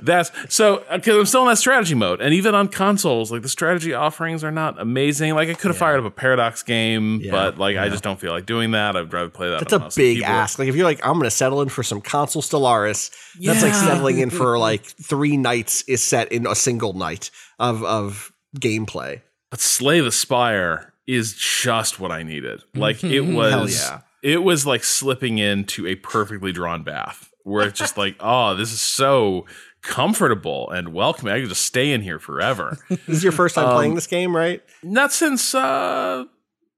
that's so because I'm still in that strategy mode, and even on consoles, like the strategy offerings are not amazing. Like I could have fired up a Paradox game,
Yeah,
but like I just don't feel like doing that. I'd rather play that.
That's
on
a big
keyboard.
ask. Like if you're like, I'm going to settle in for some console Stellaris. That's like settling in for like three nights is set in a single night of of gameplay.
But Slay the Spire is just what I needed. Like it was,
yeah.
It was like slipping into a perfectly drawn bath, where it's just like, oh, this is so comfortable and welcoming. I could just stay in here forever.
This is your first time
Um,
playing this game, right?
Not since uh,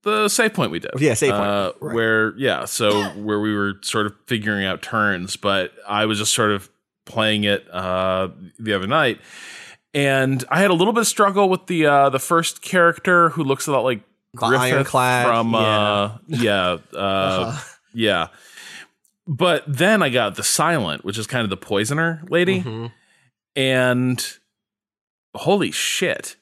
the save point we did.
Yeah, save point.
Uh,
Right.
Where yeah, so where we were sort of figuring out turns, but I was just sort of playing it uh, the other night, and I had a little bit of struggle with the uh, the first character who looks a lot like Griffith
Ironclad,
from
yeah.
uh, yeah uh,
Uh-huh.
yeah. But then I got the silent, which is kind of the poisoner lady,
Mhm.
and holy shit.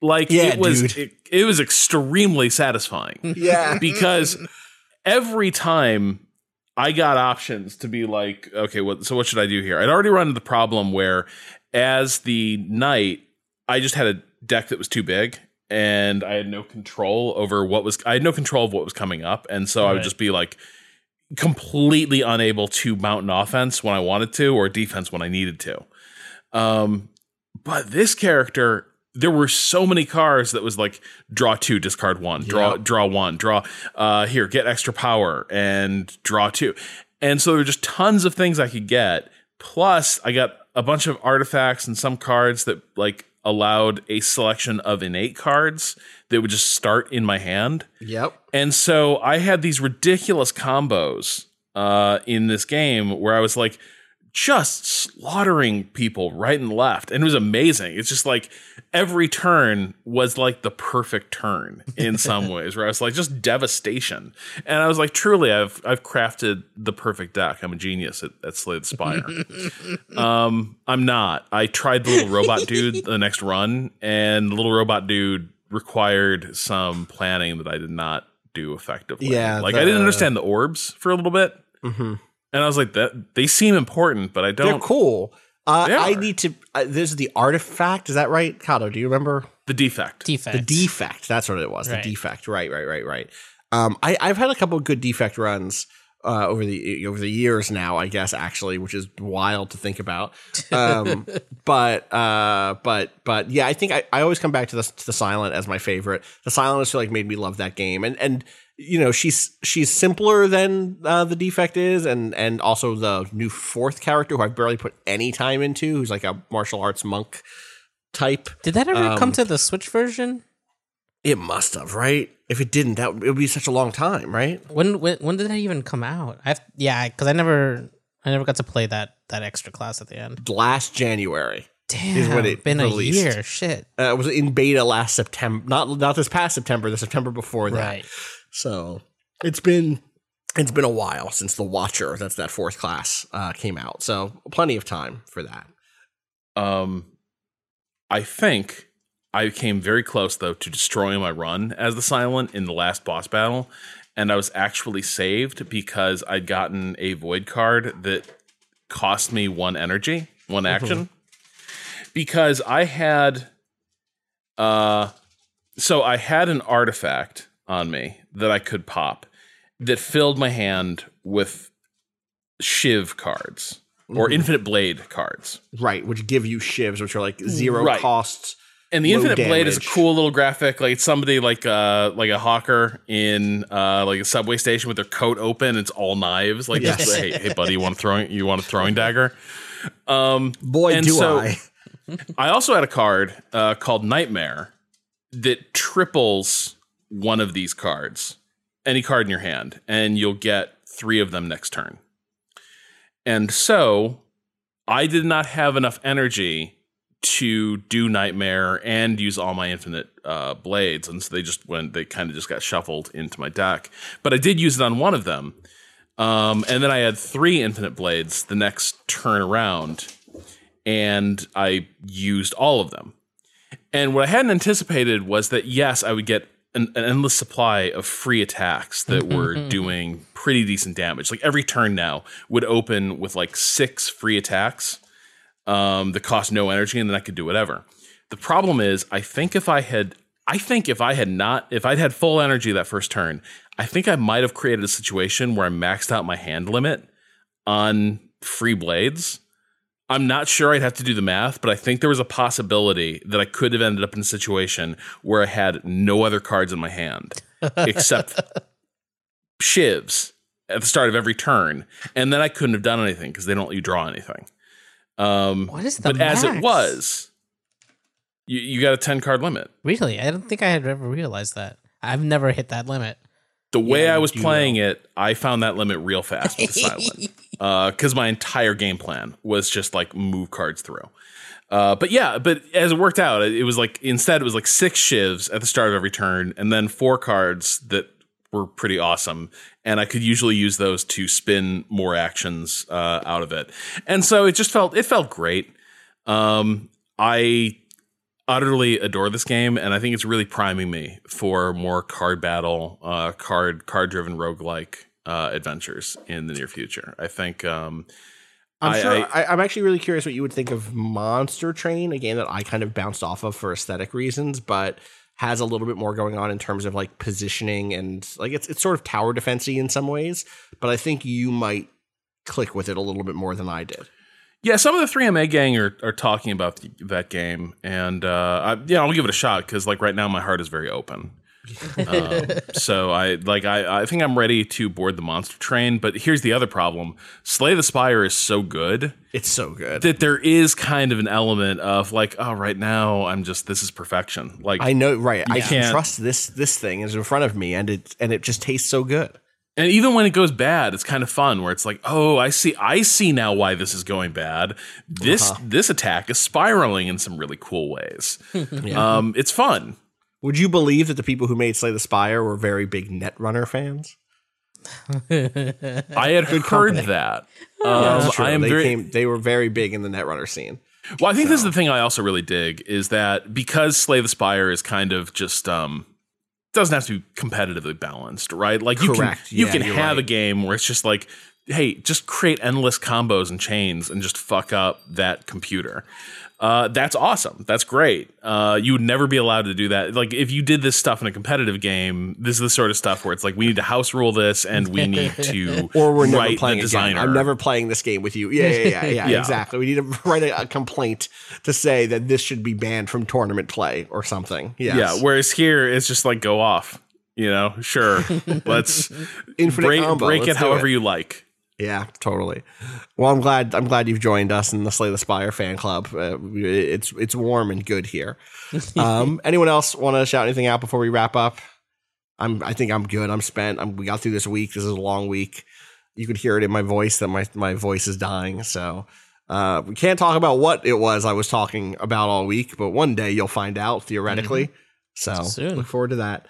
Like
Yeah,
it was it, it was extremely satisfying
Yeah.
because every time I got options to be like, okay, what so what should I do here? I'd already run into the problem where as the knight, I just had a deck that was too big and I had no control over what was I had no control of what was coming up. And so I would just be like completely unable to mount an offense when I wanted to or defense when I needed to. Um but this character there were so many cards that was like draw two, discard one, draw
Yep.
draw one, draw uh here, get extra power and draw two. And so there were just tons of things I could get. Plus, I got a bunch of artifacts and some cards that like allowed a selection of innate cards that would just start in my hand.
Yep.
And so I had these ridiculous combos uh, in this game where I was like just slaughtering people right and left. And it was amazing. It's just like every turn was like the perfect turn in some ways, where I was like just devastation. And I was like, truly, I've I've crafted the perfect deck. I'm a genius at, at Slay the Spire. um, I'm not. I tried the little robot dude the next run, and the little robot dude required some planning that I did not do effectively.
Yeah,
like I didn't understand the orbs for a little bit.
Mhm.
And I was like, that they seem important, but I don't.
They're cool. Uh,
They
I need to. Uh, this is the artifact. Is that right, Kato? Do you remember
The defect.
Defect.
the defect? That's what it was.
Right.
The defect. Right. Right. Right. Right. Um, I, I've had a couple of good defect runs uh, over the over the years now. I guess actually, which is wild to think about. Um, but uh, but but yeah, I think I, I always come back to the to the silent as my favorite. The silent has like made me love that game, and and you know she's she's simpler than uh, the defect is, and and also the new fourth character who i've barely put any time into, who's like a martial arts monk type.
Did that ever
Um,
come to the Switch version?
It must have, right? If it didn't, that it would be such a long time, right?
When when when did that even come out? I've yeah, because I never I never got to play that that extra class at the end.
Last January.
Damn,
when it
been
released.
a year. Shit.
Uh, it was in beta last September, not not this past September, the September before that.
Right.
So it's been it's been a while since the Watcher, that's that fourth class, uh, came out. So plenty of time for that.
Um, I think I came very close though to destroying my run as the silent in the last boss battle, and I was actually saved because I'd gotten a void card that cost me one energy, one action, because I had, uh, so I had an artifact on me that I could pop that filled my hand with shiv cards or infinite blade cards.
Right, which give you shivs, which are like zero
Right.
costs.
And the Infinite Blade is a cool little graphic, like somebody like uh like a hawker in uh like a subway station with their coat open. It's all knives. Like,
Yes.
hey, hey, buddy, you want a throwing you want a throwing dagger? Um,
Boy, do
so-
I.
I also had a card uh, called Nightmare that triples one of these cards, any card in your hand, and you'll get three of them next turn. And so I did not have enough energy to do Nightmare and use all my infinite uh, blades. And so they just went, they kind of just got shuffled into my deck. But I did use it on one of them. Um, and then I had three infinite blades the next turn around and I used all of them. And what I hadn't anticipated was that yes, I would get an, an endless supply of free attacks that were doing pretty decent damage. Like every turn now would open with like six free attacks um, that cost no energy, and then I could do whatever. The problem is, I think if I had, I think if I had not, if I'd had full energy that first turn, I think I might have created a situation where I maxed out my hand limit on free blades. I'm not sure I'd have to do the math, but I think there was a possibility that I could have ended up in a situation where I had no other cards in my hand except shivs at the start of every turn, and then I couldn't have done anything because they don't let you draw anything. Um,
What is the
but as it was, you, you got a 10 card limit.
Really? I don't think I had ever realized that. I've never hit that limit.
The way
Yeah,
I was playing it, I found that limit real fast with silent. Because my entire game plan was just like move cards through. Uh, but yeah, but as it worked out, it was like instead it was like six shivs at the start of every turn, and then four cards that were pretty awesome, and I could usually use those to spin more actions uh, out of it, and so it just felt it felt great. Um, I utterly adore this game, and I think it's really priming me for more card battle, uh, card card driven roguelike uh, adventures in the near future. I think um,
I'm
I-
sure.
I-
I'm actually really curious what you would think of Monster Train, a game that I kind of bounced off of for aesthetic reasons, but has a little bit more going on in terms of like positioning and like it's it's sort of tower defensey in some ways. But I think you might click with it a little bit more than I did.
Yeah, some of the 3MA gang are, are talking about th- that game, and uh, I, yeah, I'll give it a shot because like right now my heart is very open. um, so I like I, I think I'm ready to board the monster train. But here's the other problem: Slay the Spire is so good
It's so good.
that there is kind of an element of like, oh, right now I'm just this is perfection. Like
I know, right? I can trust this this thing is in front of me, and it and it just tastes so good.
And even when it goes bad, it's kind of fun where it's like, oh, I see, I see now why this is going bad. This this attack is spiraling in some really cool ways. um, it's fun.
Would you believe that the people who made Slay the Spire were very big Netrunner fans?
I had heard
company.
that.
That's
Um,
true.
I am
they
very
came. They were very big in the Netrunner scene.
well. I think this is the thing I also really dig is that because Slay the Spire is kind of just um doesn't have to be competitively balanced, right? Like you
Correct.
can you
Yeah,
can
you're
have a game where it's just like, hey, just create endless combos and chains and just fuck up that computer. Uh, that's awesome. That's great. Uh, you would never be allowed to do that. Like if you did this stuff in a competitive game, this is the sort of stuff where it's like we need to house rule this and we need to
Or we're never playing
the
again. I'm never playing this game with you. Yeah, yeah, yeah, yeah,
Yeah.
exactly. We need to write a, a complaint to say that this should be banned from tournament play or something. Yes.
Yeah. Whereas here, it's just like go off. You know, sure. Let's
Infinite
break,
combo.
break
Let's
it
do
however you like.
Yeah, totally. Well, I'm glad. I'm glad you've joined us in the Slay the Spire fan club. Uh, it's it's warm and good here. Um, anyone else want to shout anything out before we wrap up? I'm. I think I'm good. I'm spent. I'm, we got through this week. This is a long week. You could hear it in my voice that my my voice is dying. So uh, we can't talk about what it was I was talking about all week, but one day you'll find out theoretically. So
Soon.
look forward to that.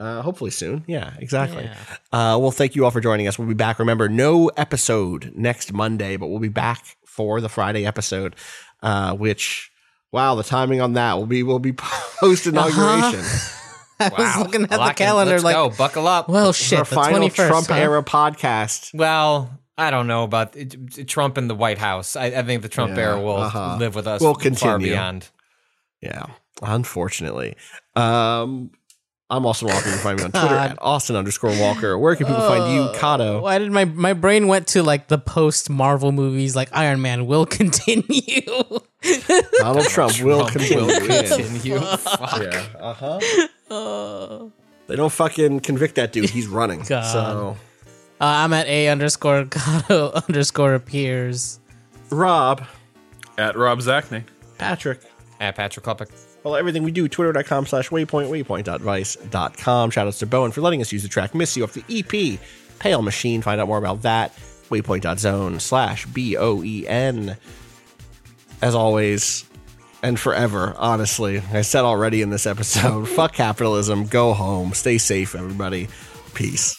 Uh, hopefully soon. Yeah, exactly.
Yeah.
Uh, well, thank you all for joining us. We'll be back. Remember, no episode next Monday, but we'll be back for the Friday episode, uh, which, wow, the timing on that will be will be post inauguration.
I was looking at
I
the calendar like,
go. Buckle up.
well,
Our
shit, the
final
21st,
Trump
huh?
era podcast.
Well, I don't know about it, it- Trump in the White House. I, I think the Trump
Yeah,
era will
uh-huh.
live with us
We'll
far
continue.
beyond.
Yeah, unfortunately. Um, I'm Austin Walker. You can find me on Twitter
God.
at Austin underscore Walker. Where can people find you, Kato?
Why did my my brain went to like the post Marvel movies like Iron Man will continue.
Donald Trump will continue.
Will
Yeah.
continue. Fuck.
Yeah. Uh huh. They don't fucking convict that dude. He's running.
God.
So,
Uh, I'm at a underscore Kato underscore appears.
Rob,
At Rob Zacny.
Patrick.
At Patrick Klepek.
Everything we do, twitter.com slash waypoint, waypoint.vice.com. Shout outs to Bo En for letting us use the track Miss You off the EP. Pale Machine, find out more about that. Waypoint.zone slash B O E N. As always, and forever, honestly, I said already in this episode fuck capitalism, go home, stay safe, everybody. Peace.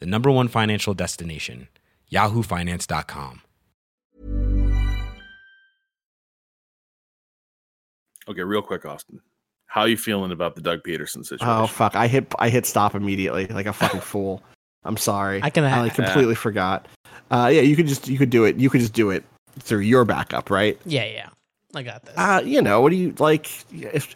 the number one financial destination, yahoofinance.com.
Okay, real quick, Austin. How are you feeling about the Doug Pederson situation?
Oh fuck! I hit I hit stop immediately like a fucking fool. I'm sorry.
I can-
I like completely forgot. Uh, yeah, you could just you could do it. You could just do it through your backup, right?
Yeah, yeah. I got this.
Uh, you know what do you like? If,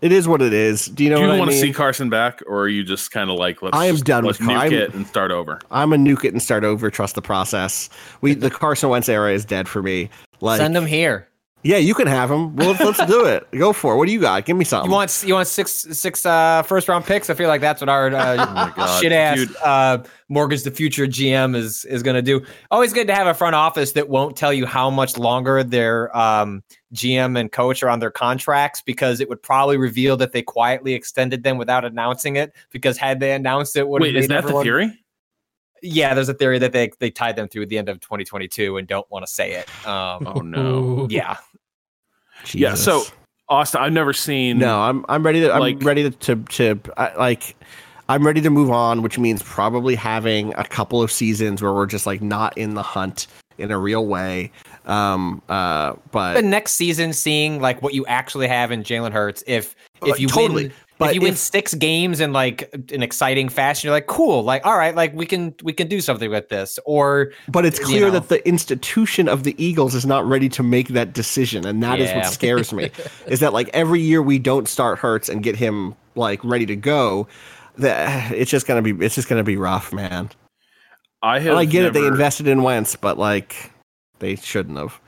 it is what it is. Do you know
Do you
what I
want to
mean?
see Carson back, or are you just kind of like let's?
I am
just-
done
let's
with Car-
nuke
I'm-
it and start over.
I'm a nuke it and start over. Trust the process. We the Carson Wentz era is dead for me. Like,
Send him here.
Yeah, you can have him. Well, let's, let's do it. Go for it. What do you got? Give me something.
You want you want six six uh, first round picks? I feel like that's what our uh,
God,
shit ass uh, mortgage the future GM is is going to do. Always good to have a front office that won't tell you how much longer their um, GM and coach are on their contracts because it would probably reveal that they quietly extended them without announcing it. Because had they announced it, would
Wait, is that the theory?
Yeah, there's a theory that they they tied them through at the end of 2022 and don't want to say it. Um,
Oh no.
yeah,
Yeah. So Austin, I've never seen.
No, I'm I'm ready to I'm ready to to, to I, like I'm ready to move on, which means probably having a couple of seasons where we're just like not in the hunt in a real way. Um, uh, but
the next season seeing like what you actually have in Jalen Hurts. If if
Uh,
you
totally.
win,
But
if you win six games in like an exciting fashion, you're like, cool, like all right, like we can we can do something with this. Or
But it's
you
clear
know.
that the institution of the Eagles is not ready to make that decision, and that is
Yeah.
what scares me. is that like every year we don't start Hurts and get him like ready to go, that it's just gonna be it's just gonna be rough, man.
I have.
And I get it; they invested in Wentz, but like they shouldn't have.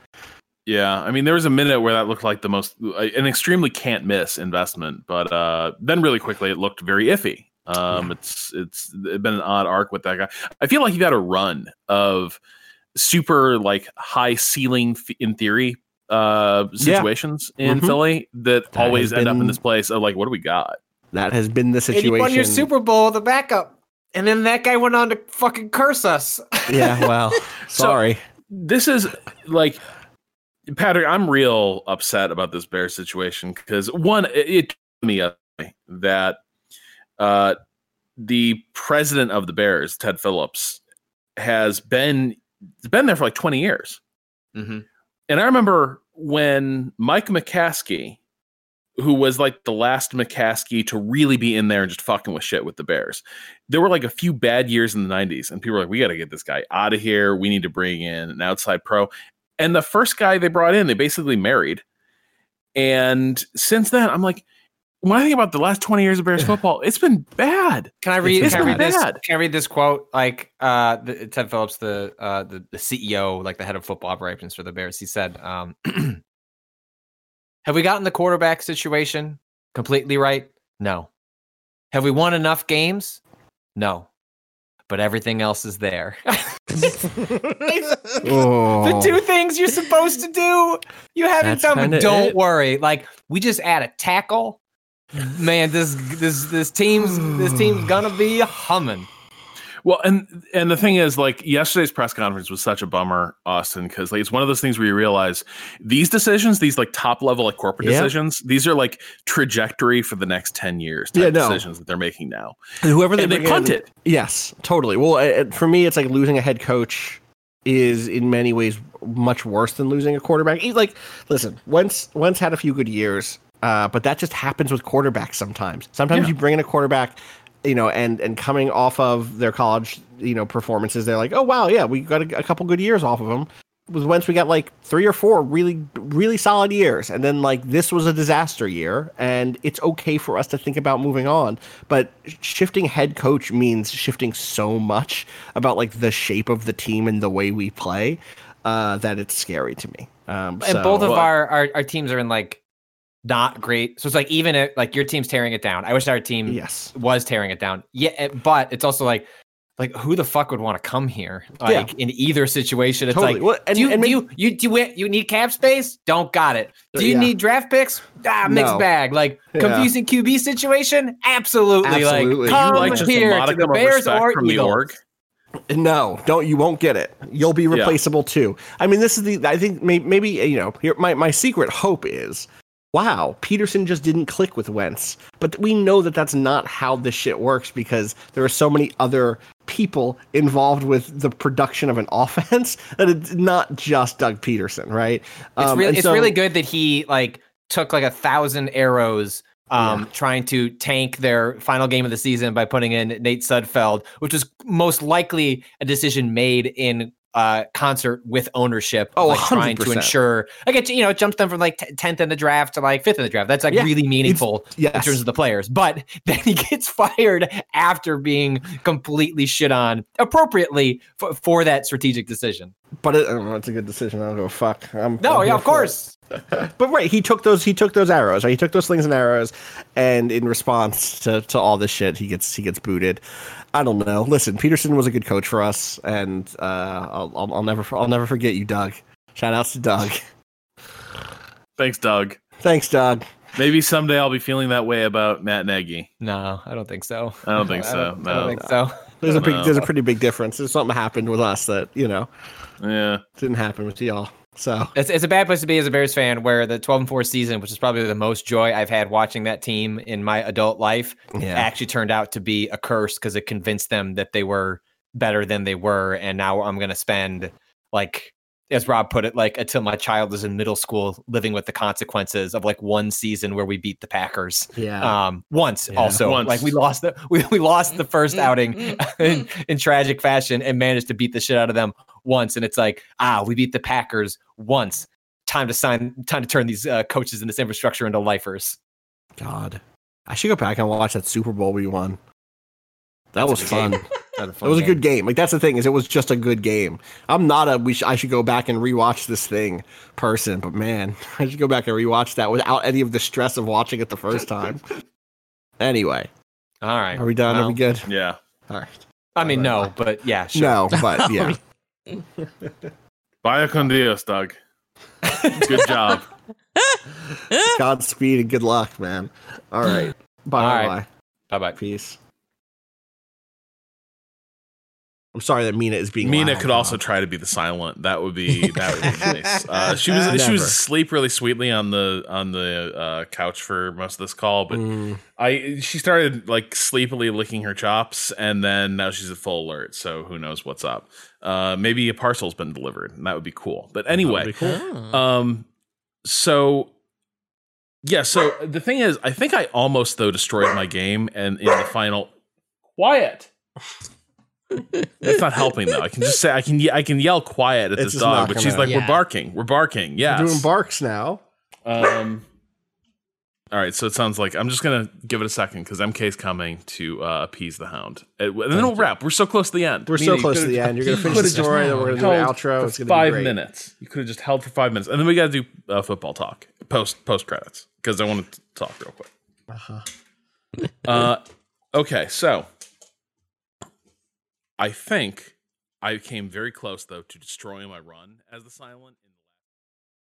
Yeah, I mean, there was a minute where that looked like the most an extremely can't miss investment, but uh, then really quickly it looked very iffy. Um, It's it's been an odd arc with that guy. I feel like he had a run of super like high ceiling f- in theory uh
Yeah.
situations in
Mhm.
Philly that,
That
always
has
end up in this place of like, what do we got?
That has been the
and
situation.
you won your Super Bowl, the backup, and then that guy went on to fucking curse us.
yeah, well, sorry.
this is like Patrick. I'm real upset about this Bears situation because one, it, it me up that uh, the president of the Bears, Ted Phillips, has been been there for like 20 years.
mm-hmm.
And I remember when Mike McCaskey, who was like the last McCaskey to really be in there and just fucking with shit with the Bears, there were like a few bad years in the 90s, and people were like, we got to get this guy out of here. We need to bring in an outside pro. And the first guy they brought in, they basically married. And since then, I'm like, when I think about the last 20 years of Bears football, it's been bad.
Can I read?
It's
Can I read this?
bad.
Can I read this quote? Like uh, the, Ted Phillips, the, uh, the the CEO, like the head of football operations for the Bears, he said, um, "Have we gotten the quarterback situation completely right? No. Have we won enough games? No. But everything else is there.
Oh.
the two things you're supposed to do, you haven't
That's
done. But don't
it.
worry. Like we just add a tackle. Man, this this this team's this team's gonna be humming.
Well, and and the thing is, like yesterday's press conference was such a bummer, Austin, because like it's one of those things where you realize these decisions, these like top level like corporate
Yeah.
decisions, these are like trajectory for the next ten years
Yeah, no.
decisions that they're making now.
Whoever they,
And they
bring in-
punted.
Yes, totally. Well, for me, it's like losing a head coach is in many ways much worse than losing a quarterback. He- Like, listen, Wentz Wentz had a few good years, uh, but that just happens with quarterbacks sometimes. Sometimes
Yeah.
you bring in a quarterback, you know, and and coming off of their college, you know, performances, they're like, oh wow, yeah, we got a, a couple good years off of them. Was once we got like three or four really, really solid years, and then like this was a disaster year, and it's okay for us to think about moving on. But shifting head coach means shifting so much about like the shape of the team and the way we play uh, that it's scary to me. Um,
And
so-
both of
Well-
our, our our teams are in like not great. So it's like even if like your team's tearing it down. I wish our team
yes,
was tearing it down. Yeah, eh, but it's also like like who the fuck would want to come here? Like in either situation, it's
Totally.
like
Well, and-
do you
and
do
may-
you you do you, you need cap space? Don't got it. Do you
Yeah.
need draft picks? Ah, mixed
No.
bag. Like
Yeah.
confusing QB situation? Absolutely.
Absolutely.
Like
You
come
like a
here to the
of
Bears or
from the
Eagles.
org.
No, don't. You won't get it. You'll be replaceable too. I mean, this is the. I think may, maybe you know. Here, my my secret hope is, wow, Pederson just didn't click with Wentz. But we know that that's not how this shit works because there are so many other people involved with the production of an offense that it's not just Doug Pederson, right?
It's
Um,
really
and
it's
so-
really good that he like took like a thousand arrows um trying to tank their final game of the season by putting in Nate Sudfeld, which was most likely a decision made in uh concert with ownership
Oh,
like trying to ensure I get you know it jumps them from like 10th in the draft to like 5th in the draft that's like
Yeah,
really meaningful in terms of the players but then he gets fired after being completely shit on appropriately for, for that strategic decision
But it, I don't know, it's a good decision. I don't go fuck. I'm,
no
I'm
yeah of course
But right, he took those he took those arrows. Right? He took those slings and arrows, and in response to, to all this shit, he gets he gets booted. I don't know. Listen, Pederson was a good coach for us, and uh, I'll, I'll I'll never I'll never forget you, Doug. Shout outs to Doug.
Thanks, Doug.
Thanks, Doug.
Maybe someday I'll be feeling that way about Matt Nagy.
No, I don't think so.
I don't think so.
don't, I
No.
don't think so.
There's a big there's a pretty big difference. There's something happened with us that you know
Yeah.
didn't happen with y'all. So
It's, it's a bad place to be as a Bears fan where the 12 and 4 season, which is probably the most joy I've had watching that team in my adult life,
Yeah.
actually turned out to be a curse because it convinced them that they were better than they were. And now I'm going to spend like as Rob put it, like until my child is in middle school, living with the consequences of like one season where we beat the Packers.
Yeah.
Um, once
Yeah.
also,
Once.
like we lost the we, we lost the first outing in, in tragic fashion and managed to beat the shit out of them once. And it's like, ah, we beat the Packers once. Time to sign. Time to turn these uh, coaches and this infrastructure into lifers.
God. I should go back and watch that Super Bowl we won. That was fun.
That
It was a good game. Like that's the thing is, it was just a good game. I'm not a we. Sh- I should go back and rewatch this thing person, but man, I should go back and rewatch that without any of the stress of watching it the first time. anyway,
All right.
are we done? are we good?
Yeah.
All right.
I mean, no, but yeah, sure.
No, but yeah.
Vaya con Dios, Doug. Good job.
Godspeed and good luck, man. All right. Bye.
All right.
Bye.
Bye bye.
Peace. I'm sorry that Mina is being.
Mina
loud,
could also try to be the silent. That would be that would be nice. Uh, she was she was asleep really sweetly on the on the uh, couch for most of this call, but
Mm,
I she started like sleepily licking her chops, and then now she's at full alert. So who knows what's up? Uh, maybe a parcel's been delivered, and that would be cool. But anyway, um, so yeah. So the thing is, I think I almost though destroyed my game, and in the final, quiet. That's not helping though. I can just say I can I can yell quiet at
It's
this dog, but she's like,
Yeah.
"We're barking, we're barking." Yeah.
Doing barks now.
Um. All right, so it sounds like I'm just gonna give it a second because MK's coming to uh, appease the hound, and then we'll wrap. We're so close to the end.
We're
Mina,
so close to the end. You're gonna
you
finish the
could've
story, then we're gonna do an outro.
for
It's gonna be
five
great.
minutes. You could have just held for five minutes, and then we got to do uh, football talk post post credits because I want to talk real quick.
Uh-huh.
Uh, okay, so I think I came very close though to destroying my run as the silent.